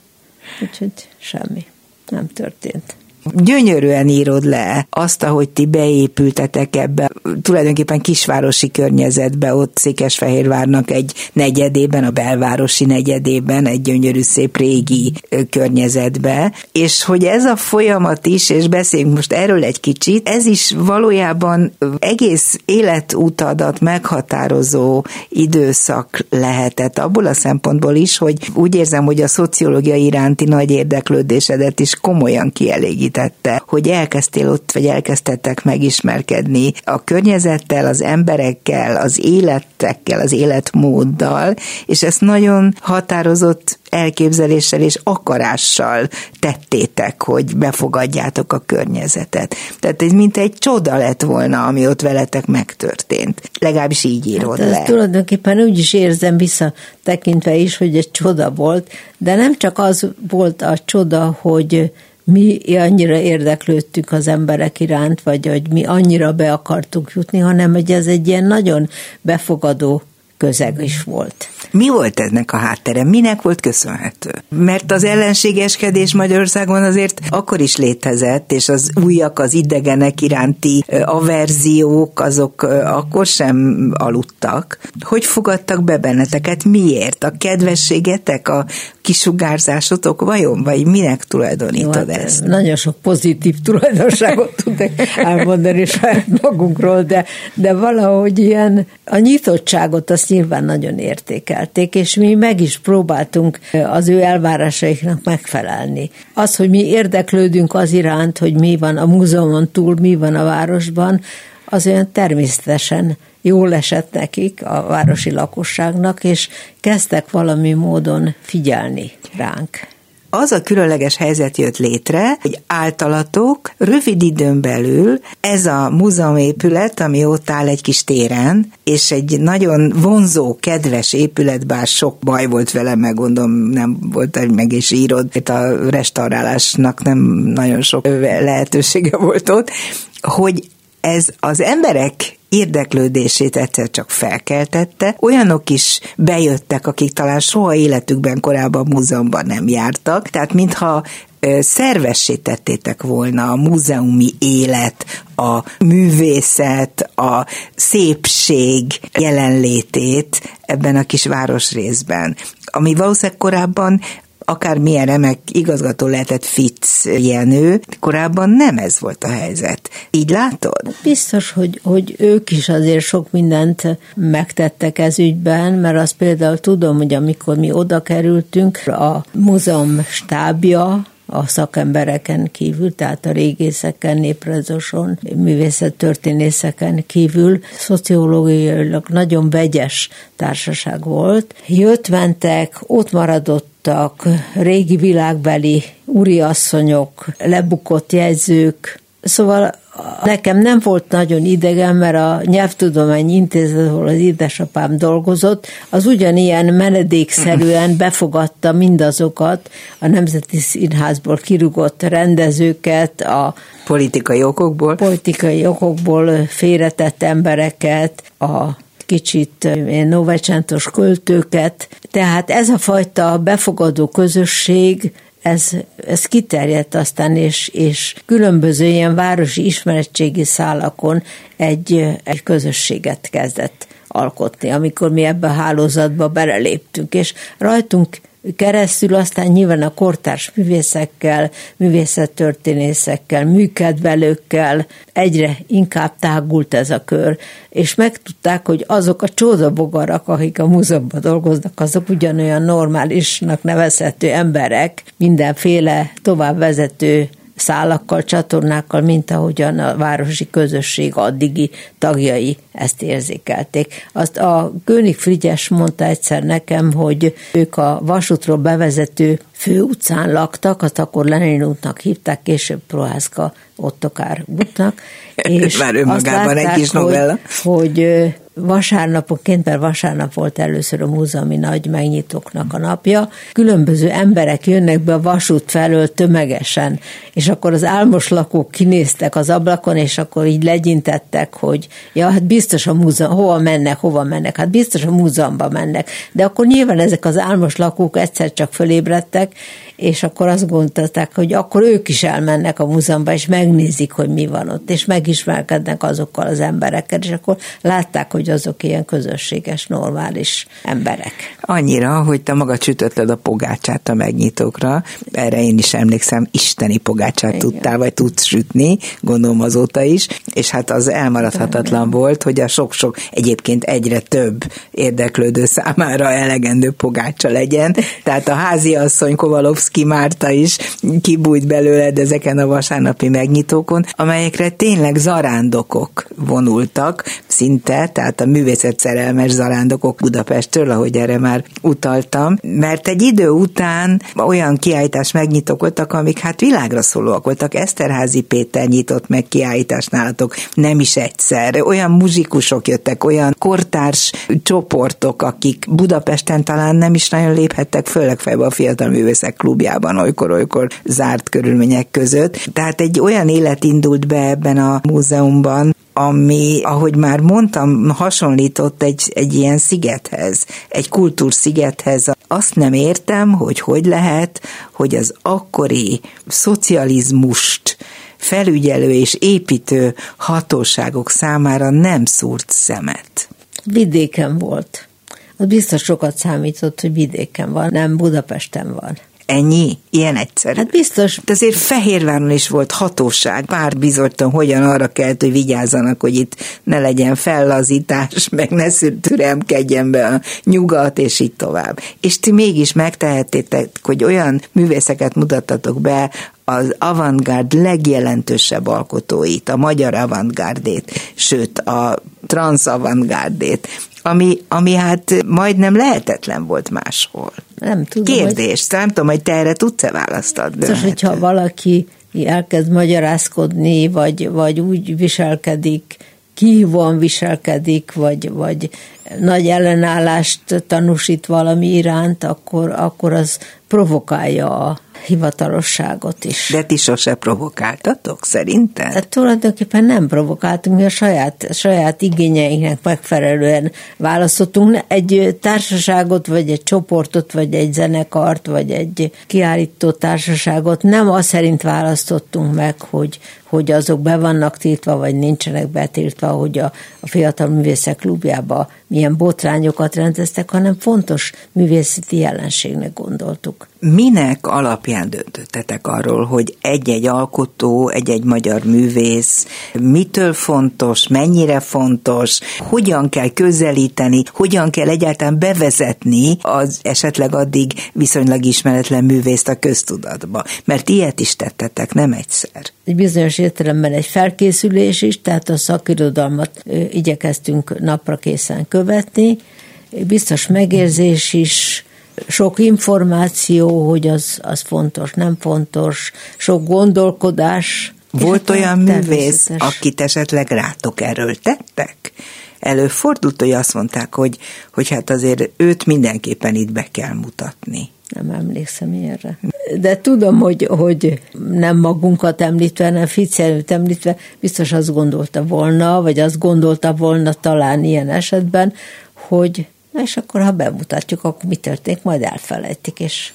S3: Úgyhogy semmi, nem történt
S2: gyönyörűen írod le azt, ahogy ti beépültetek ebbe, tulajdonképpen kisvárosi környezetbe, ott Székesfehérvárnak egy negyedében, a belvárosi negyedében, egy gyönyörű szép régi környezetbe, és hogy ez a folyamat is, és beszéljünk most erről egy kicsit, ez is valójában egész életutadat meghatározó időszak lehetett, abból a szempontból is, hogy úgy érzem, hogy a szociológia iránti nagy érdeklődésedet is komolyan kielégít segítette, hogy elkezdtél ott, vagy elkezdtettek megismerkedni a környezettel, az emberekkel, az életekkel, az életmóddal, és ezt nagyon határozott elképzeléssel és akarással tettétek, hogy befogadjátok a környezetet. Tehát ez mint egy csoda lett volna, ami ott veletek megtörtént. Legalábbis így írod hát
S3: le. Tulajdonképpen úgy is érzem vissza tekintve is, hogy egy csoda volt, de nem csak az volt a csoda, hogy mi annyira érdeklődtünk az emberek iránt, vagy hogy mi annyira be akartunk jutni, hanem hogy ez egy ilyen nagyon befogadó közeg is volt.
S2: Mi volt ennek a háttere? Minek volt köszönhető? Mert az ellenségeskedés Magyarországon azért akkor is létezett, és az újak, az idegenek iránti averziók, azok akkor sem aludtak. Hogy fogadtak be benneteket? Miért? A kedvességetek, a kisugárzásotok vajon? Vagy minek tulajdonítod Jó, hát ezt?
S3: Nagyon sok pozitív tulajdonságot tudok elmondani saját magunkról, de, de valahogy ilyen a nyitottságot azt nyilván nagyon értékelték, és mi meg is próbáltunk az ő elvárásaiknak megfelelni. Az, hogy mi érdeklődünk az iránt, hogy mi van a múzeumon túl, mi van a városban, az olyan természetesen jól esett nekik, a városi lakosságnak, és kezdtek valami módon figyelni ránk
S2: az a különleges helyzet jött létre, hogy általatok rövid időn belül ez a múzeumépület, ami ott áll egy kis téren, és egy nagyon vonzó, kedves épület, bár sok baj volt vele, meg gondolom nem volt, meg is írod, a restaurálásnak nem nagyon sok lehetősége volt ott, hogy ez az emberek érdeklődését egyszer csak felkeltette. Olyanok is bejöttek, akik talán soha életükben korábban múzeumban nem jártak, tehát mintha szervessé tettétek volna a múzeumi élet, a művészet, a szépség jelenlétét ebben a kis városrészben ami valószínűleg korábban akármilyen remek igazgató lehetett Fitz Jenő, korábban nem ez volt a helyzet. Így látod?
S3: Biztos, hogy, hogy ők is azért sok mindent megtettek ez ügyben, mert azt például tudom, hogy amikor mi oda kerültünk, a múzeum stábja, a szakembereken kívül, tehát a régészeken, néprajzoson, művészettörténészeken kívül szociológiailag nagyon vegyes társaság volt. Jött-mentek, ott maradottak régi világbeli úriasszonyok, lebukott jegyzők, Szóval nekem nem volt nagyon idegen, mert a Nyelvtudományi Intézet, ahol az édesapám dolgozott, az ugyanilyen menedékszerűen befogadta mindazokat a Nemzeti Színházból kirugott rendezőket, a
S2: politikai okokból,
S3: politikai okokból félretett embereket, a kicsit novecsentos költőket. Tehát ez a fajta befogadó közösség ez, ez kiterjedt aztán, és, és különböző ilyen városi ismerettségi szálakon egy, egy közösséget kezdett alkotni, amikor mi ebbe a hálózatba beleléptünk, és rajtunk keresztül aztán nyilván a kortárs művészekkel, művészettörténészekkel, műkedvelőkkel egyre inkább tágult ez a kör, és megtudták, hogy azok a csodabogarak, akik a múzeumban dolgoznak, azok ugyanolyan normálisnak nevezhető emberek, mindenféle továbbvezető szálakkal, csatornákkal, mint ahogyan a városi közösség addigi tagjai ezt érzékelték. Azt a König Frigyes mondta egyszer nekem, hogy ők a vasútról bevezető főutcán laktak, azt akkor Lenin útnak hívták, később Prohászka Ottokár útnak.
S2: És Már önmagában egy kis novella.
S3: Hogy, hogy vasárnapoként, mert vasárnap volt először a múzeumi nagy megnyitóknak a napja, különböző emberek jönnek be a vasút felől tömegesen, és akkor az álmos lakók kinéztek az ablakon, és akkor így legyintettek, hogy ja, hát biztos a múzeum, hova mennek, hova mennek, hát biztos a múzeumba mennek. De akkor nyilván ezek az álmos lakók egyszer csak fölébredtek, és akkor azt gondolták, hogy akkor ők is elmennek a múzeumba, és megnézik, hogy mi van ott, és megismerkednek azokkal az emberekkel, és akkor látták, hogy azok ilyen közösséges, normális emberek.
S2: Annyira, hogy te maga csütötted a pogácsát a megnyitókra, erre én is emlékszem, isteni pogácsát Igen. tudtál, vagy tudsz sütni, gondolom azóta is, és hát az elmaradhatatlan volt, hogy a sok-sok egyébként egyre több érdeklődő számára elegendő pogácsa legyen, tehát a háziasszony Kovalovszki Kovalevszki Márta is kibújt belőled ezeken a vasárnapi megnyitókon, amelyekre tényleg zarándokok vonultak, szinte, tehát a művészet szerelmes zarándokok Budapestről, ahogy erre már utaltam, mert egy idő után olyan kiállítás megnyitók voltak, amik hát világra szólóak voltak. Eszterházi Péter nyitott meg kiállítást nálatok, nem is egyszer. Olyan muzsikusok jöttek, olyan kortárs csoportok, akik Budapesten talán nem is nagyon léphettek, főleg fejbe a Fiatal Művészek Klub klubjában, olykor-olykor zárt körülmények között. Tehát egy olyan élet indult be ebben a múzeumban, ami, ahogy már mondtam, hasonlított egy, egy ilyen szigethez, egy kultúrszigethez. Azt nem értem, hogy hogy lehet, hogy az akkori szocializmust felügyelő és építő hatóságok számára nem szúrt szemet.
S3: Vidéken volt. Az biztos sokat számított, hogy vidéken van, nem Budapesten van.
S2: Ennyi? Ilyen egyszer.
S3: Hát biztos.
S2: De azért Fehérváron is volt hatóság. Pár bizonytan hogyan arra kellett, hogy vigyázzanak, hogy itt ne legyen fellazítás, meg ne türemkedjen be a nyugat, és így tovább. És ti mégis megtehettétek, hogy olyan művészeket mutattatok be, az avantgárd legjelentősebb alkotóit, a magyar avantgárdét, sőt a transz avantgárdét, ami, ami hát majdnem lehetetlen volt máshol.
S3: Nem tudom.
S2: Kérdés, hogy... nem tudom, hogy te erre tudsz-e választ adni.
S3: Szóval, hogyha valaki elkezd magyarázkodni, vagy, vagy úgy viselkedik, kihívóan viselkedik, vagy, vagy nagy ellenállást tanúsít valami iránt, akkor, akkor az provokálja a hivatalosságot is.
S2: De ti sose provokáltatok, szerintem?
S3: Hát tulajdonképpen nem provokáltunk, mi a saját, saját igényeinknek megfelelően választottunk egy társaságot, vagy egy csoportot, vagy egy zenekart, vagy egy kiállító társaságot. Nem az szerint választottunk meg, hogy, hogy azok be vannak tiltva, vagy nincsenek betiltva, hogy a, a Fiatal Művészek Klubjába milyen botrányokat rendeztek, hanem fontos művészeti jelenségnek gondoltuk.
S2: Minek alapján döntöttetek arról, hogy egy-egy alkotó, egy-egy magyar művész mitől fontos, mennyire fontos, hogyan kell közelíteni, hogyan kell egyáltalán bevezetni az esetleg addig viszonylag ismeretlen művészt a köztudatba? Mert ilyet is tettetek, nem egyszer.
S3: Egy bizonyos értelemben egy felkészülés is, tehát a szakirodalmat igyekeztünk napra készen követni, biztos megérzés is, sok információ, hogy az, az fontos, nem fontos, sok gondolkodás.
S2: Volt olyan művész, akit esetleg rátok erről tettek? Előfordult, hogy azt mondták, hogy, hogy hát azért őt mindenképpen itt be kell mutatni.
S3: Nem emlékszem ilyenre. De tudom, hogy, hogy nem magunkat említve, nem Ficjelőt említve, biztos azt gondolta volna, vagy azt gondolta volna talán ilyen esetben, hogy és akkor, ha bemutatjuk, akkor mi történik, majd elfelejtik, és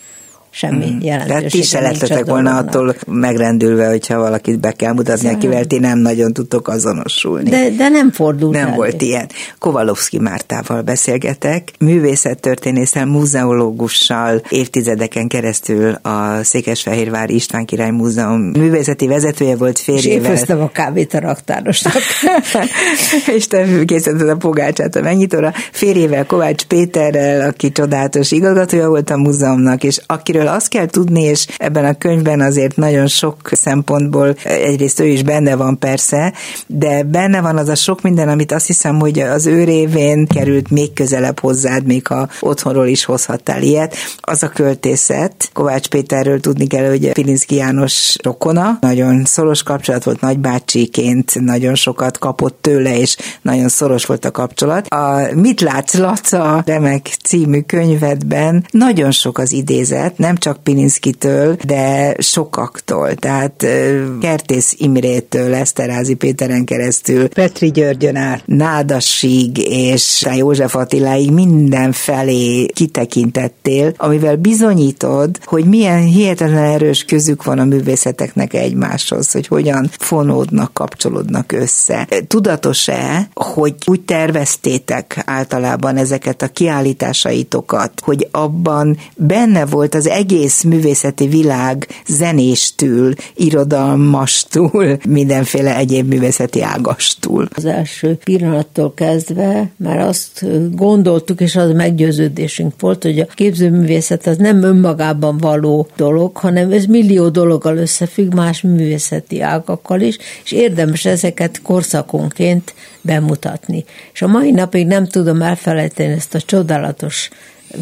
S3: semmi mm. jelentősége Tehát
S2: ti se lettetek volna attól megrendülve, hogyha valakit be kell mutatni, szóval. akivel ti nem nagyon tudtok azonosulni.
S3: De, de nem fordult
S2: Nem
S3: el.
S2: volt ilyen. Kovalovszki Mártával beszélgetek, művészettörténésszel, muzeológussal évtizedeken keresztül a Székesfehérvár István Király Múzeum művészeti vezetője volt férjével.
S3: És a kávét a raktárosnak.
S2: és te készítetted a pogácsát a megnyitóra. Férjével Kovács Péterrel, aki csodálatos igazgatója volt a múzeumnak, és akiről azt kell tudni, és ebben a könyvben azért nagyon sok szempontból egyrészt ő is benne van persze, de benne van az a sok minden, amit azt hiszem, hogy az ő révén került még közelebb hozzád, még ha otthonról is hozhattál ilyet. Az a költészet, Kovács Péterről tudni kell, hogy Pilinszki János rokona, nagyon szoros kapcsolat volt nagybácsiként, nagyon sokat kapott tőle, és nagyon szoros volt a kapcsolat. A Mit látsz, Laca remek című könyvedben nagyon sok az idézet, nem csak Pilinszkitől, de sokaktól. Tehát Kertész Imrétől, Eszterázi Péteren keresztül, Petri Györgyön át, Nádasig és József Attiláig mindenfelé kitekintettél, amivel bizonyítod, hogy milyen hihetetlen erős közük van a művészeteknek egymáshoz, hogy hogyan fonódnak, kapcsolódnak össze. Tudatos-e, hogy úgy terveztétek általában ezeket a kiállításaitokat, hogy abban benne volt az egész művészeti világ zenéstül, irodalmastól, mindenféle egyéb művészeti ágastól.
S3: Az első pillanattól kezdve már azt gondoltuk, és az meggyőződésünk volt, hogy a képzőművészet az nem önmagában való dolog, hanem ez millió dologgal összefügg más művészeti ágakkal is, és érdemes ezeket korszakonként bemutatni. És a mai napig nem tudom elfelejteni ezt a csodálatos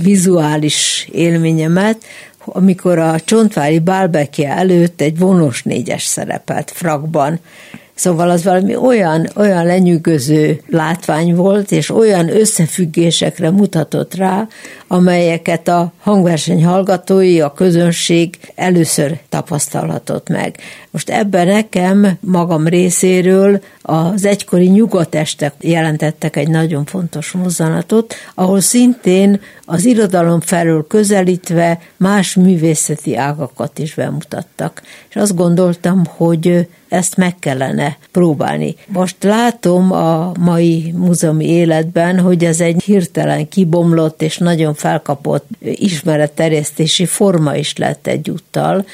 S3: vizuális élményemet, amikor a Csontvári Bálbekje előtt egy vonos négyes szerepelt frakban, Szóval az valami olyan, olyan lenyűgöző látvány volt, és olyan összefüggésekre mutatott rá, amelyeket a hangverseny hallgatói, a közönség először tapasztalhatott meg. Most ebben nekem magam részéről az egykori nyugatestek jelentettek egy nagyon fontos mozzanatot, ahol szintén az irodalom felől közelítve más művészeti ágakat is bemutattak. És azt gondoltam, hogy ezt meg kellene próbálni. Most látom a mai múzeumi életben, hogy ez egy hirtelen kibomlott és nagyon felkapott ismeretterjesztési forma is lett egyúttal,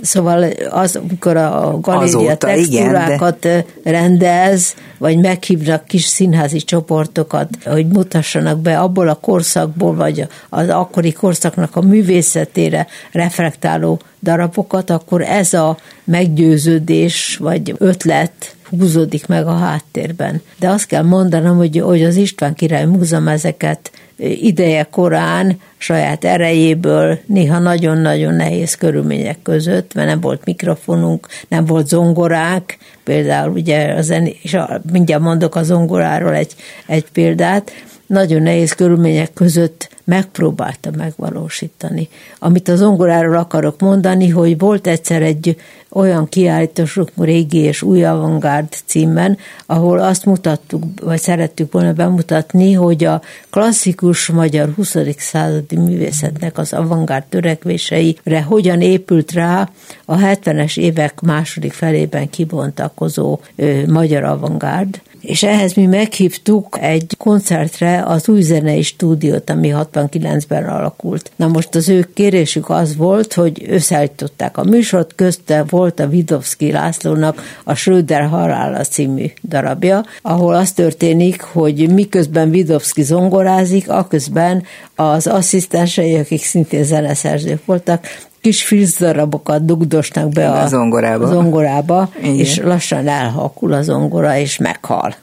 S3: Szóval az, amikor a galéria textúrákat igen, de... rendez, vagy meghívnak kis színházi csoportokat, hogy mutassanak be abból a korszakból, vagy az akkori korszaknak a művészetére reflektáló darabokat, akkor ez a meggyőződés, vagy ötlet húzódik meg a háttérben. De azt kell mondanom, hogy, hogy az István Király Múzeum ezeket ideje korán saját erejéből, néha nagyon-nagyon nehéz körülmények között, mert nem volt mikrofonunk, nem volt zongorák, például ugye a zen, és a, mindjárt mondok a zongoráról egy, egy példát, nagyon nehéz körülmények között megpróbálta megvalósítani. Amit az zongoráról akarok mondani, hogy volt egyszer egy olyan kiállításunk régi és új avantgárd címben, ahol azt mutattuk, vagy szerettük volna bemutatni, hogy a klasszikus magyar 20. századi művészetnek az avantgárd törekvéseire hogyan épült rá a 70-es évek második felében kibontakozó ö, magyar avantgárd, és ehhez mi meghívtuk egy koncertre az új zenei stúdiót, ami 69-ben alakult. Na most az ő kérésük az volt, hogy összeállították a műsort, közte volt a Vidovszki Lászlónak a Schröder halála című darabja, ahol az történik, hogy miközben Vidovszki zongorázik, aközben az asszisztensei, akik szintén zeneszerzők voltak, kis filcdarabokat dugdosnak be a, a zongorába, zongorába és lassan elhalkul a zongora, és meghal.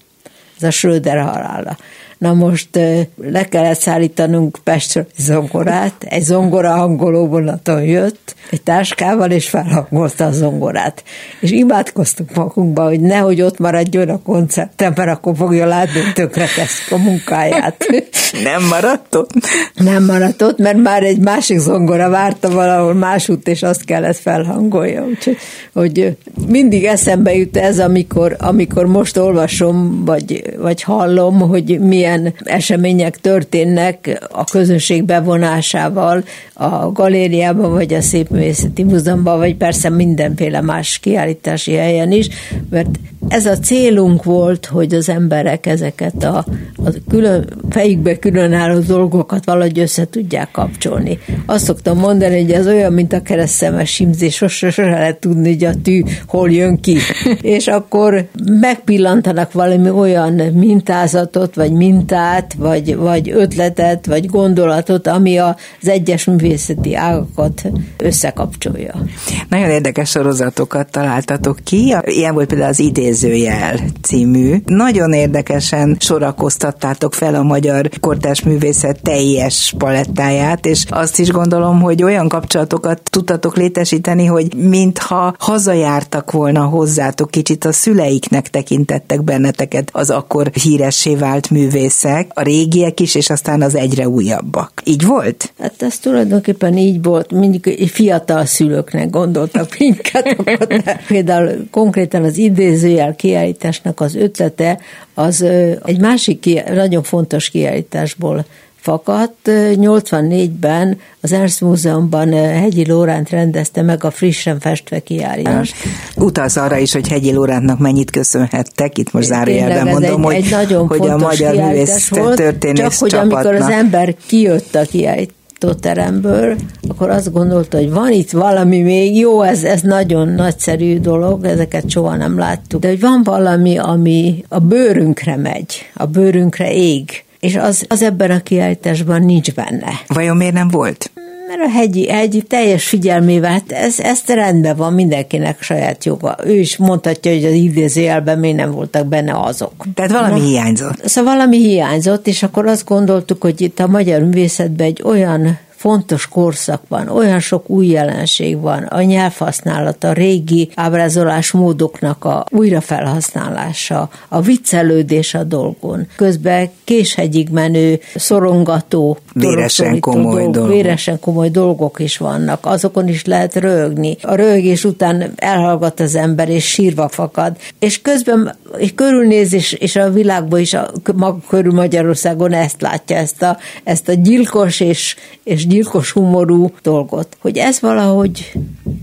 S3: Ez a Schröder halála. Na most le kellett szállítanunk Pestről egy zongorát, egy zongora hangoló vonaton jött, egy táskával, és felhangolta a zongorát. És imádkoztunk magunkba, hogy nehogy ott maradjon a koncerten, mert akkor fogja látni, hogy tökre a munkáját.
S2: Nem maradt ott?
S3: Nem maradt ott, mert már egy másik zongora várta valahol másút, és azt kellett felhangolja. Úgyhogy hogy mindig eszembe jut ez, amikor, amikor most olvasom, vagy, vagy hallom, hogy milyen milyen események történnek a közönség bevonásával a galériában, vagy a Szépművészeti Múzeumban, vagy persze mindenféle más kiállítási helyen is, mert ez a célunk volt, hogy az emberek ezeket a, a külön, fejükbe különálló dolgokat valahogy össze tudják kapcsolni. Azt szoktam mondani, hogy ez olyan, mint a keresztemes simzés, sose, sose lehet tudni, hogy a tű hol jön ki. És akkor megpillantanak valami olyan mintázatot, vagy mintát, vagy, vagy ötletet, vagy gondolatot, ami az egyes művészeti ágakat összekapcsolja.
S2: Nagyon érdekes sorozatokat találtatok ki. Ilyen volt például az idézőjel című. Nagyon érdekesen sorakoztattátok fel a magyar kortárs művészet teljes palettáját, és azt is gondolom, hogy olyan kapcsolatokat tudtatok létesíteni, hogy mintha hazajártak volna hozzátok, kicsit a szüleiknek tekintettek benneteket az akkor híressé vált művészek, a régiek is, és aztán az egyre újabbak. Így volt?
S3: Hát ez tulajdonképpen így volt, mindig fiatal szülőknek gondoltak minket. Például konkrétan az idézőjel kiállításnak az ötlete az egy másik nagyon fontos kiállításból fakadt. 84-ben az Ernst Múzeumban Hegyi Lóránt rendezte meg a frissen festve kiállítást.
S2: Utalsz arra is, hogy Hegyi Lórántnak mennyit köszönhettek, itt most zárójelben mondom,
S3: egy,
S2: hogy,
S3: egy nagyon
S2: hogy a magyar művész történész
S3: Csak hogy amikor az ember kijött a kiállításra, teremből, akkor azt gondolta, hogy van itt valami még, jó, ez, ez nagyon nagyszerű dolog, ezeket soha nem láttuk, de hogy van valami, ami a bőrünkre megy, a bőrünkre ég, és az, az ebben a kiállításban nincs benne.
S2: Vajon miért nem volt?
S3: Mert a hegyi, hegyi teljes figyelmével, hát ez, ezt rendben van, mindenkinek saját joga. Ő is mondhatja, hogy az idézőjelben még nem voltak benne azok.
S2: Tehát valami Na, hiányzott.
S3: Szóval valami hiányzott, és akkor azt gondoltuk, hogy itt a magyar művészetben egy olyan fontos korszak van, olyan sok új jelenség van, a nyelvhasználat, a régi ábrázolásmódoknak a újrafelhasználása, a viccelődés a dolgon, közben késhegyig menő, szorongató,
S2: véresen komoly, dolgok, dolgok.
S3: véresen komoly dolgok is vannak, azokon is lehet rögni. A rögés után elhallgat az ember, és sírva fakad, és közben és körülnéz, és, a világban is, a, maga körül Magyarországon ezt látja, ezt a, ezt a gyilkos és, és gyilkos humorú dolgot, hogy ez valahogy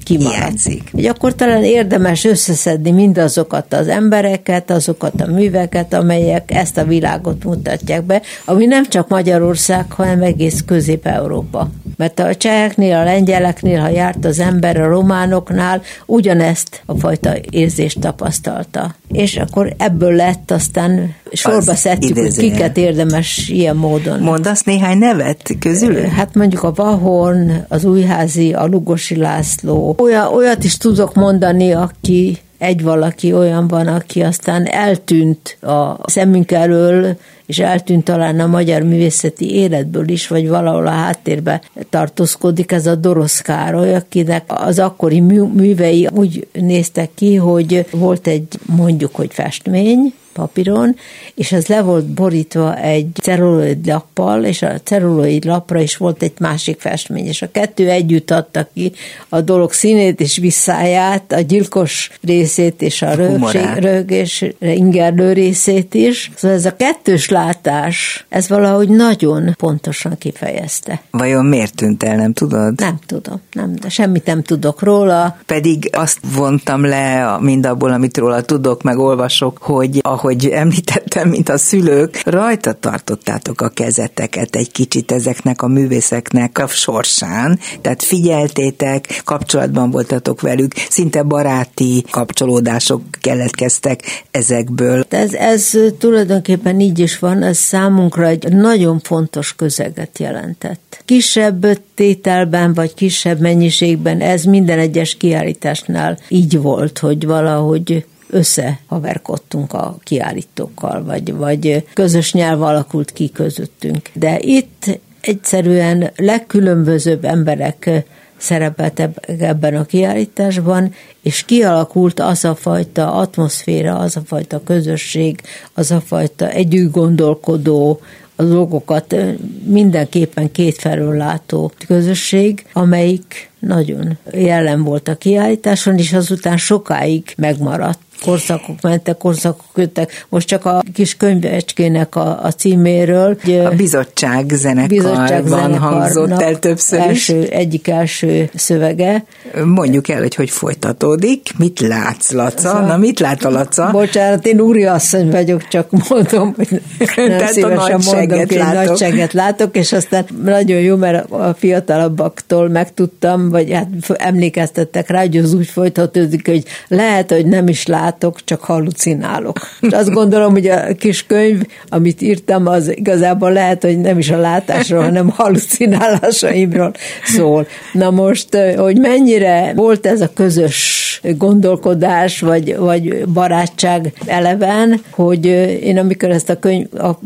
S3: kimaradszik. Hogy akkor talán érdemes összeszedni mindazokat az embereket, azokat a műveket, amelyek ezt a világot mutatják be, ami nem csak Magyarország, hanem egész Közép-Európa. Mert a cseheknél, a lengyeleknél, ha járt az ember a románoknál, ugyanezt a fajta érzést tapasztalta. És akkor ebből lett aztán sorba szedtük, hogy kiket érdemes ilyen módon.
S2: Mondasz néhány nevet közül?
S3: Hát mondjuk a Vahorn, az Újházi, a Lugosi László. Olyan, olyat is tudok mondani, aki egy valaki olyan van, aki aztán eltűnt a szemünk elől, és eltűnt talán a magyar művészeti életből is, vagy valahol a háttérbe tartózkodik, ez a Dorosz Károly, akinek az akkori művei úgy néztek ki, hogy volt egy mondjuk, hogy festmény, papíron, és ez le volt borítva egy celluloid lappal, és a celluloid lapra is volt egy másik festmény, és a kettő együtt adta ki a dolog színét és visszáját, a gyilkos részét és a rögség, rögés ingerlő részét is. Szóval ez a kettős látás, ez valahogy nagyon pontosan kifejezte.
S2: Vajon miért tűnt el, nem tudod?
S3: Nem tudom, nem, de semmit nem tudok róla.
S2: Pedig azt vontam le mindabból, amit róla tudok, meg olvasok, hogy ahogy ahogy említettem, mint a szülők, rajta tartottátok a kezeteket egy kicsit ezeknek a művészeknek a sorsán, tehát figyeltétek, kapcsolatban voltatok velük, szinte baráti kapcsolódások keletkeztek ezekből.
S3: Ez, ez tulajdonképpen így is van, ez számunkra egy nagyon fontos közeget jelentett. Kisebb tételben, vagy kisebb mennyiségben ez minden egyes kiállításnál így volt, hogy valahogy összehaverkodtunk a kiállítókkal, vagy, vagy közös nyelv alakult ki közöttünk. De itt egyszerűen legkülönbözőbb emberek szerepeltek ebben a kiállításban, és kialakult az a fajta atmoszféra, az a fajta közösség, az a fajta együtt gondolkodó, a dolgokat mindenképpen kétfelől látó közösség, amelyik nagyon jelen volt a kiállításon, és azután sokáig megmaradt korszakok mentek, korszakok jöttek. Most csak a kis könyvecskének a, a címéről.
S2: A bizottság zenekarban hangzott el többször
S3: első, is. Egyik első szövege.
S2: Mondjuk el, hogy hogy folytatódik. Mit látsz, Laca? Na, mit lát a Laca?
S3: Bocsánat, én úri asszony vagyok, csak mondom, hogy nem Tehát szívesen a mondom, hogy látok. és aztán nagyon jó, mert a fiatalabbaktól megtudtam, vagy hát emlékeztettek rá, hogy az úgy folytatódik, hogy lehet, hogy nem is látok, csak halucinálok. És azt gondolom, hogy a kis könyv, amit írtam, az igazából lehet, hogy nem is a látásról, hanem halucinálásaimról szól. Na most, hogy mennyire volt ez a közös gondolkodás, vagy, vagy barátság eleven, hogy én amikor ezt a könyv, a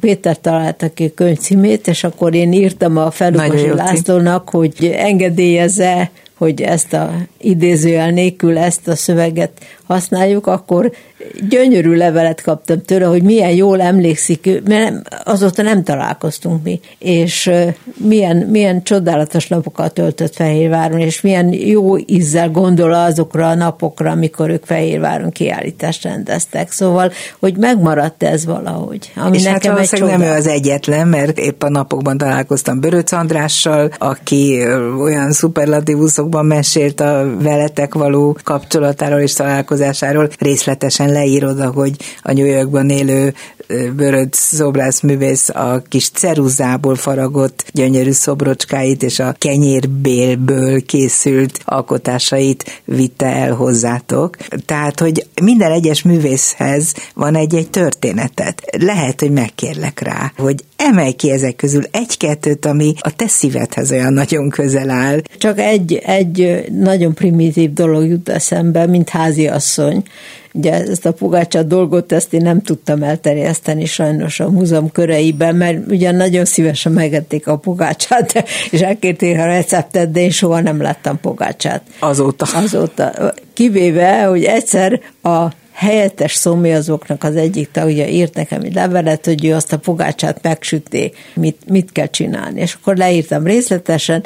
S3: Péter találta ki a könyv címét, és akkor én írtam a Felukosi Lászlónak, hogy engedélyezze hogy ezt a idézőjel nélkül ezt a szöveget használjuk, akkor gyönyörű levelet kaptam tőle, hogy milyen jól emlékszik, mert azóta nem találkoztunk mi, és milyen, milyen csodálatos napokat töltött Fehérváron, és milyen jó ízzel gondol azokra a napokra, amikor ők Fehérváron kiállítást rendeztek. Szóval, hogy megmaradt ez valahogy.
S2: Ami és hát nekem hát egy nem ő az egyetlen, mert épp a napokban találkoztam Böröc Andrással, aki olyan szuperlatívuszokban mesélt a veletek való kapcsolatáról és találkozásáról, részletesen leírod, hogy a New Yorkban élő Böröd szobrászművész a kis ceruzából faragott gyönyörű szobrocskáit és a kenyérbélből készült alkotásait vitte el hozzátok. Tehát, hogy minden egyes művészhez van egy-egy történetet. Lehet, hogy megkérlek rá, hogy emelj ki ezek közül egy-kettőt, ami a te szívedhez olyan nagyon közel áll.
S3: Csak egy, egy nagyon primitív dolog jut eszembe, mint háziasszony. Ugye ezt a pogácsát dolgot, ezt én nem tudtam elterjeszteni sajnos a múzeum köreiben, mert ugye nagyon szívesen megették a pogácsát, és elkérték a receptet, de én soha nem láttam pogácsát.
S2: Azóta.
S3: Azóta. Kivéve, hogy egyszer a helyettes szomjazóknak az egyik tagja írt nekem egy levelet, hogy ő azt a pogácsát megsüté, mit, mit kell csinálni. És akkor leírtam részletesen,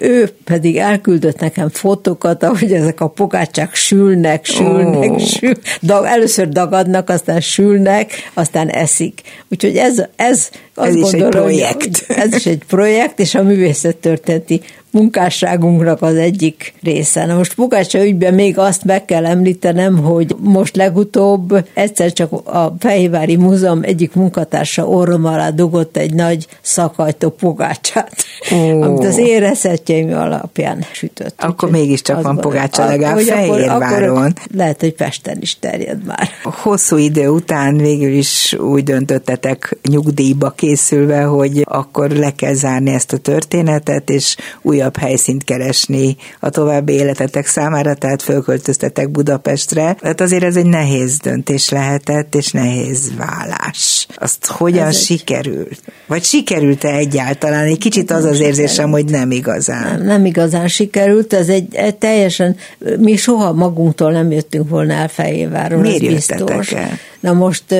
S3: ő pedig elküldött nekem fotókat, ahogy ezek a pogácsák sülnek, sülnek, oh. sül, dag, először dagadnak, aztán sülnek, aztán eszik. Úgyhogy ez, ez azt
S2: ez
S3: gondolom,
S2: is egy projekt.
S3: ez is egy projekt, és a művészettörténeti munkásságunknak az egyik része. Na most Pugácsa ügyben még azt meg kell említenem, hogy most legutóbb egyszer csak a Fehérvári Múzeum egyik munkatársa orrom alá dugott egy nagy szakajtó pogácsát, oh. amit az én reszetjeim alapján sütött.
S2: Akkor Úgy, mégiscsak van pogácsa legalább Fehérváron. Akkor, akkor
S3: lehet, hogy Pesten is terjed már.
S2: Hosszú idő után végül is úgy döntöttetek nyugdíjba készülve, hogy akkor le kell zárni ezt a történetet, és új újabb helyszínt keresni a további életetek számára, tehát fölköltöztetek Budapestre. Tehát azért ez egy nehéz döntés lehetett, és nehéz vállás. Azt hogyan ez sikerült? Egy... Vagy sikerült-e egyáltalán? Egy kicsit az az érzésem, hogy nem igazán.
S3: Nem, nem igazán sikerült, ez egy, egy teljesen, mi soha magunktól nem jöttünk volna el Fehérváron,
S2: Miért biztos. El?
S3: Na most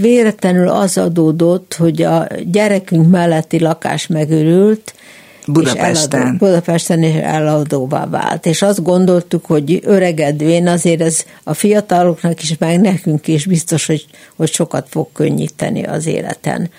S3: véletlenül az adódott, hogy a gyerekünk melletti lakás megörült,
S2: Budapesten.
S3: És Budapesten is eladóvá vált. És azt gondoltuk, hogy öregedvén azért ez a fiataloknak is, meg nekünk is biztos, hogy, hogy sokat fog könnyíteni az életen.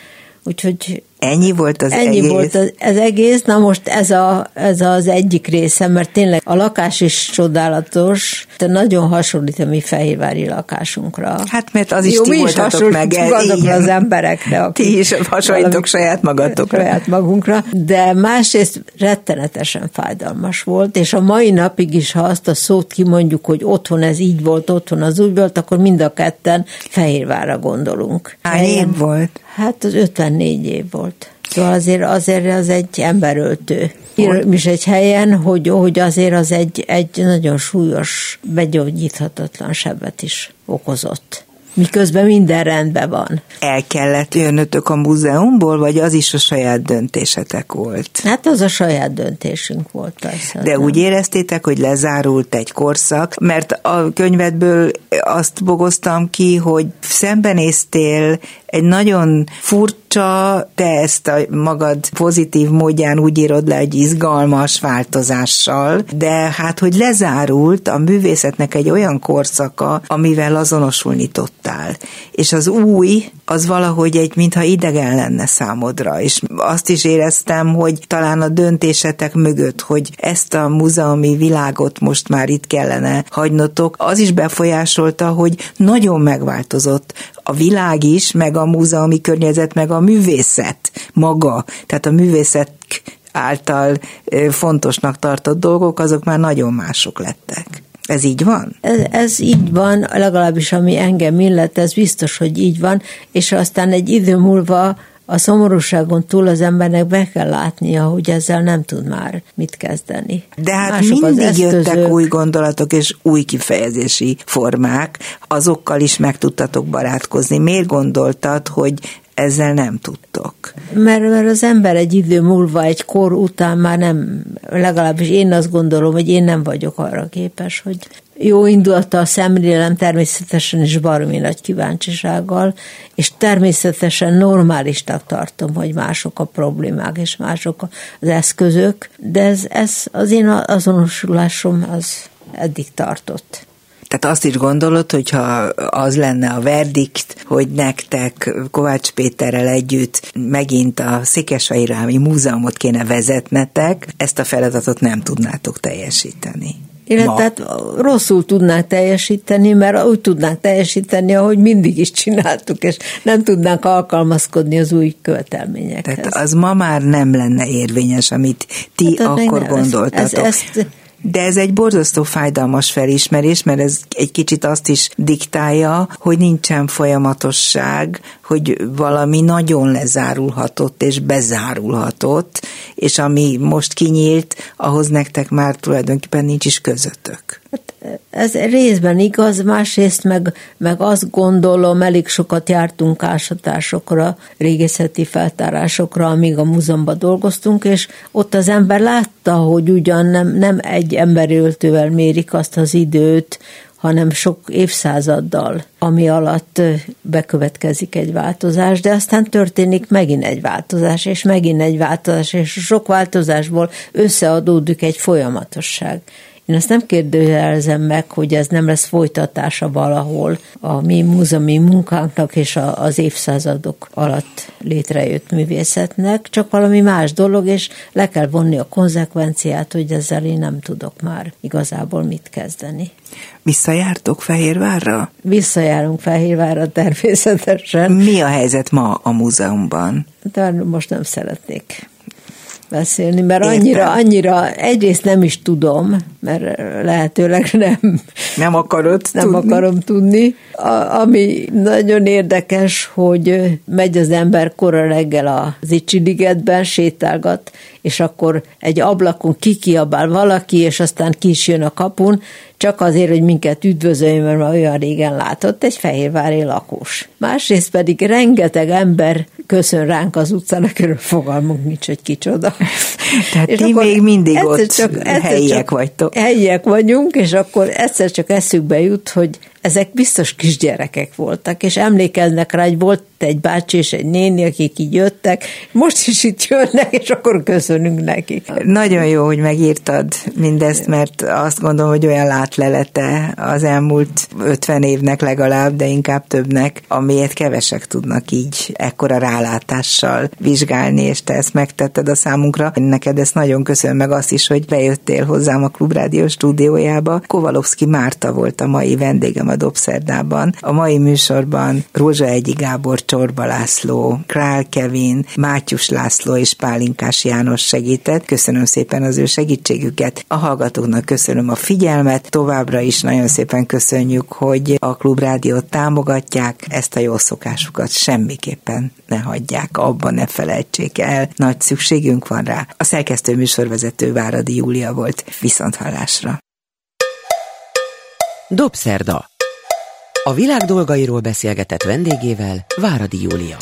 S3: Úgyhogy
S2: Ennyi volt az
S3: Ennyi
S2: egész?
S3: volt az, az egész, na most ez, a, ez az egyik része, mert tényleg a lakás is csodálatos, de nagyon hasonlít a mi fehérvári lakásunkra.
S2: Hát mert az is Jó, ti voltatok meg.
S3: azokra az emberekre.
S2: Ti is hasonlítok saját magatokra.
S3: Saját magunkra, de másrészt rettenetesen fájdalmas volt, és a mai napig is, ha azt a szót kimondjuk, hogy otthon ez így volt, otthon az úgy volt, akkor mind a ketten Fehérvárra gondolunk.
S2: Hány év volt?
S3: Hát az 54 év volt. Szóval azért, azért az egy emberöltő. Írom is egy helyen, hogy, hogy azért az egy, egy nagyon súlyos, begyógyíthatatlan sebet is okozott miközben minden rendben van.
S2: El kellett jönnötök a múzeumból, vagy az is a saját döntésetek volt?
S3: Hát az a saját döntésünk volt. Az,
S2: De nem. úgy éreztétek, hogy lezárult egy korszak, mert a könyvedből azt bogoztam ki, hogy szembenéztél egy nagyon furcsa, te ezt a magad pozitív módján úgy írod le egy izgalmas változással, de hát, hogy lezárult a művészetnek egy olyan korszaka, amivel azonosulni tudtál. És az új, az valahogy egy, mintha idegen lenne számodra, és azt is éreztem, hogy talán a döntésetek mögött, hogy ezt a múzeumi világot most már itt kellene hagynotok, az is befolyásolta, hogy nagyon megváltozott a világ is, meg a múzeumi környezet, meg a művészet maga. Tehát a művészet által fontosnak tartott dolgok, azok már nagyon mások lettek. Ez így van?
S3: Ez, ez így van, legalábbis ami engem illet, ez biztos, hogy így van, és aztán egy idő múlva a szomorúságon túl az embernek be kell látnia, hogy ezzel nem tud már mit kezdeni.
S2: De hát Mások mindig jöttek új gondolatok és új kifejezési formák, azokkal is meg tudtatok barátkozni. Miért gondoltad, hogy ezzel nem tudtok?
S3: Mert, mert az ember egy idő múlva, egy kor után már nem, legalábbis én azt gondolom, hogy én nem vagyok arra képes, hogy jó indulattal szemlélem természetesen is baromi nagy kíváncsisággal, és természetesen normálisnak tartom, hogy mások a problémák, és mások az eszközök, de ez, ez az én azonosulásom az eddig tartott.
S2: Tehát azt is gondolod, hogyha az lenne a verdikt, hogy nektek Kovács Péterrel együtt megint a Székesfehérvári Múzeumot kéne vezetnetek, ezt a feladatot nem tudnátok teljesíteni.
S3: Illetve hát rosszul tudnánk teljesíteni, mert úgy tudnánk teljesíteni, ahogy mindig is csináltuk, és nem tudnánk alkalmazkodni az új követelményekhez.
S2: Tehát az ma már nem lenne érvényes, amit ti hát, akkor nem, gondoltatok. Ez, ezt, de ez egy borzasztó fájdalmas felismerés, mert ez egy kicsit azt is diktálja, hogy nincsen folyamatosság, hogy valami nagyon lezárulhatott és bezárulhatott, és ami most kinyílt, ahhoz nektek már tulajdonképpen nincs is közöttök.
S3: Hát ez részben igaz, másrészt meg, meg azt gondolom, elég sokat jártunk ásatásokra, régészeti feltárásokra, amíg a múzeumban dolgoztunk, és ott az ember látta, hogy ugyan nem, nem egy emberöltővel mérik azt az időt, hanem sok évszázaddal, ami alatt bekövetkezik egy változás, de aztán történik megint egy változás, és megint egy változás, és sok változásból összeadódik egy folyamatosság. Én azt nem kérdőjelezem meg, hogy ez nem lesz folytatása valahol a mi múzeumi munkánknak és a, az évszázadok alatt létrejött művészetnek, csak valami más dolog, és le kell vonni a konzekvenciát, hogy ezzel én nem tudok már igazából mit kezdeni.
S2: Visszajártok Fehérvárra?
S3: Visszajárunk Fehérvárra természetesen.
S2: Mi a helyzet ma a múzeumban?
S3: De most nem szeretnék beszélni, mert annyira, annyira egyrészt nem is tudom, mert lehetőleg nem.
S2: Nem akarod
S3: Nem tudni. akarom tudni. A, ami nagyon érdekes, hogy megy az ember kora reggel az Icsiligetben, sétálgat, és akkor egy ablakon kikiabál valaki, és aztán ki is jön a kapun, csak azért, hogy minket üdvözöljön, mert már olyan régen látott, egy fehérvári lakós. Másrészt pedig rengeteg ember köszön ránk az utcán, akiről fogalmunk nincs, hogy kicsoda.
S2: Tehát és ti még mindig ott csak, helyiek csak vagytok.
S3: Helyiek vagyunk, és akkor egyszer csak eszükbe jut, hogy ezek biztos kisgyerekek voltak, és emlékeznek rá, hogy volt egy bácsi és egy néni, akik így jöttek, most is itt jönnek, és akkor köszönünk nekik.
S2: Nagyon jó, hogy megírtad mindezt, mert azt gondolom, hogy olyan látlelete az elmúlt 50 évnek legalább, de inkább többnek, amiért kevesek tudnak így ekkora rálátással vizsgálni, és te ezt megtetted a számunkra. Neked ezt nagyon köszönöm meg azt is, hogy bejöttél hozzám a Klubrádió stúdiójába. Kovalovszki Márta volt a mai vendégem a Dobszerdában. A mai műsorban Rózsa Egyi Gábor Csorba László, Král Kevin, Mátyus László és Pálinkás János segített. Köszönöm szépen az ő segítségüket. A hallgatóknak köszönöm a figyelmet. Továbbra is nagyon szépen köszönjük, hogy a Klubrádiót támogatják. Ezt a jó szokásukat semmiképpen ne hagyják, abban ne felejtsék el. Nagy szükségünk van rá. A szerkesztő műsorvezető Váradi Júlia volt. Viszont hallásra.
S1: Dobszerda. A világ dolgairól beszélgetett vendégével Váradi Júlia.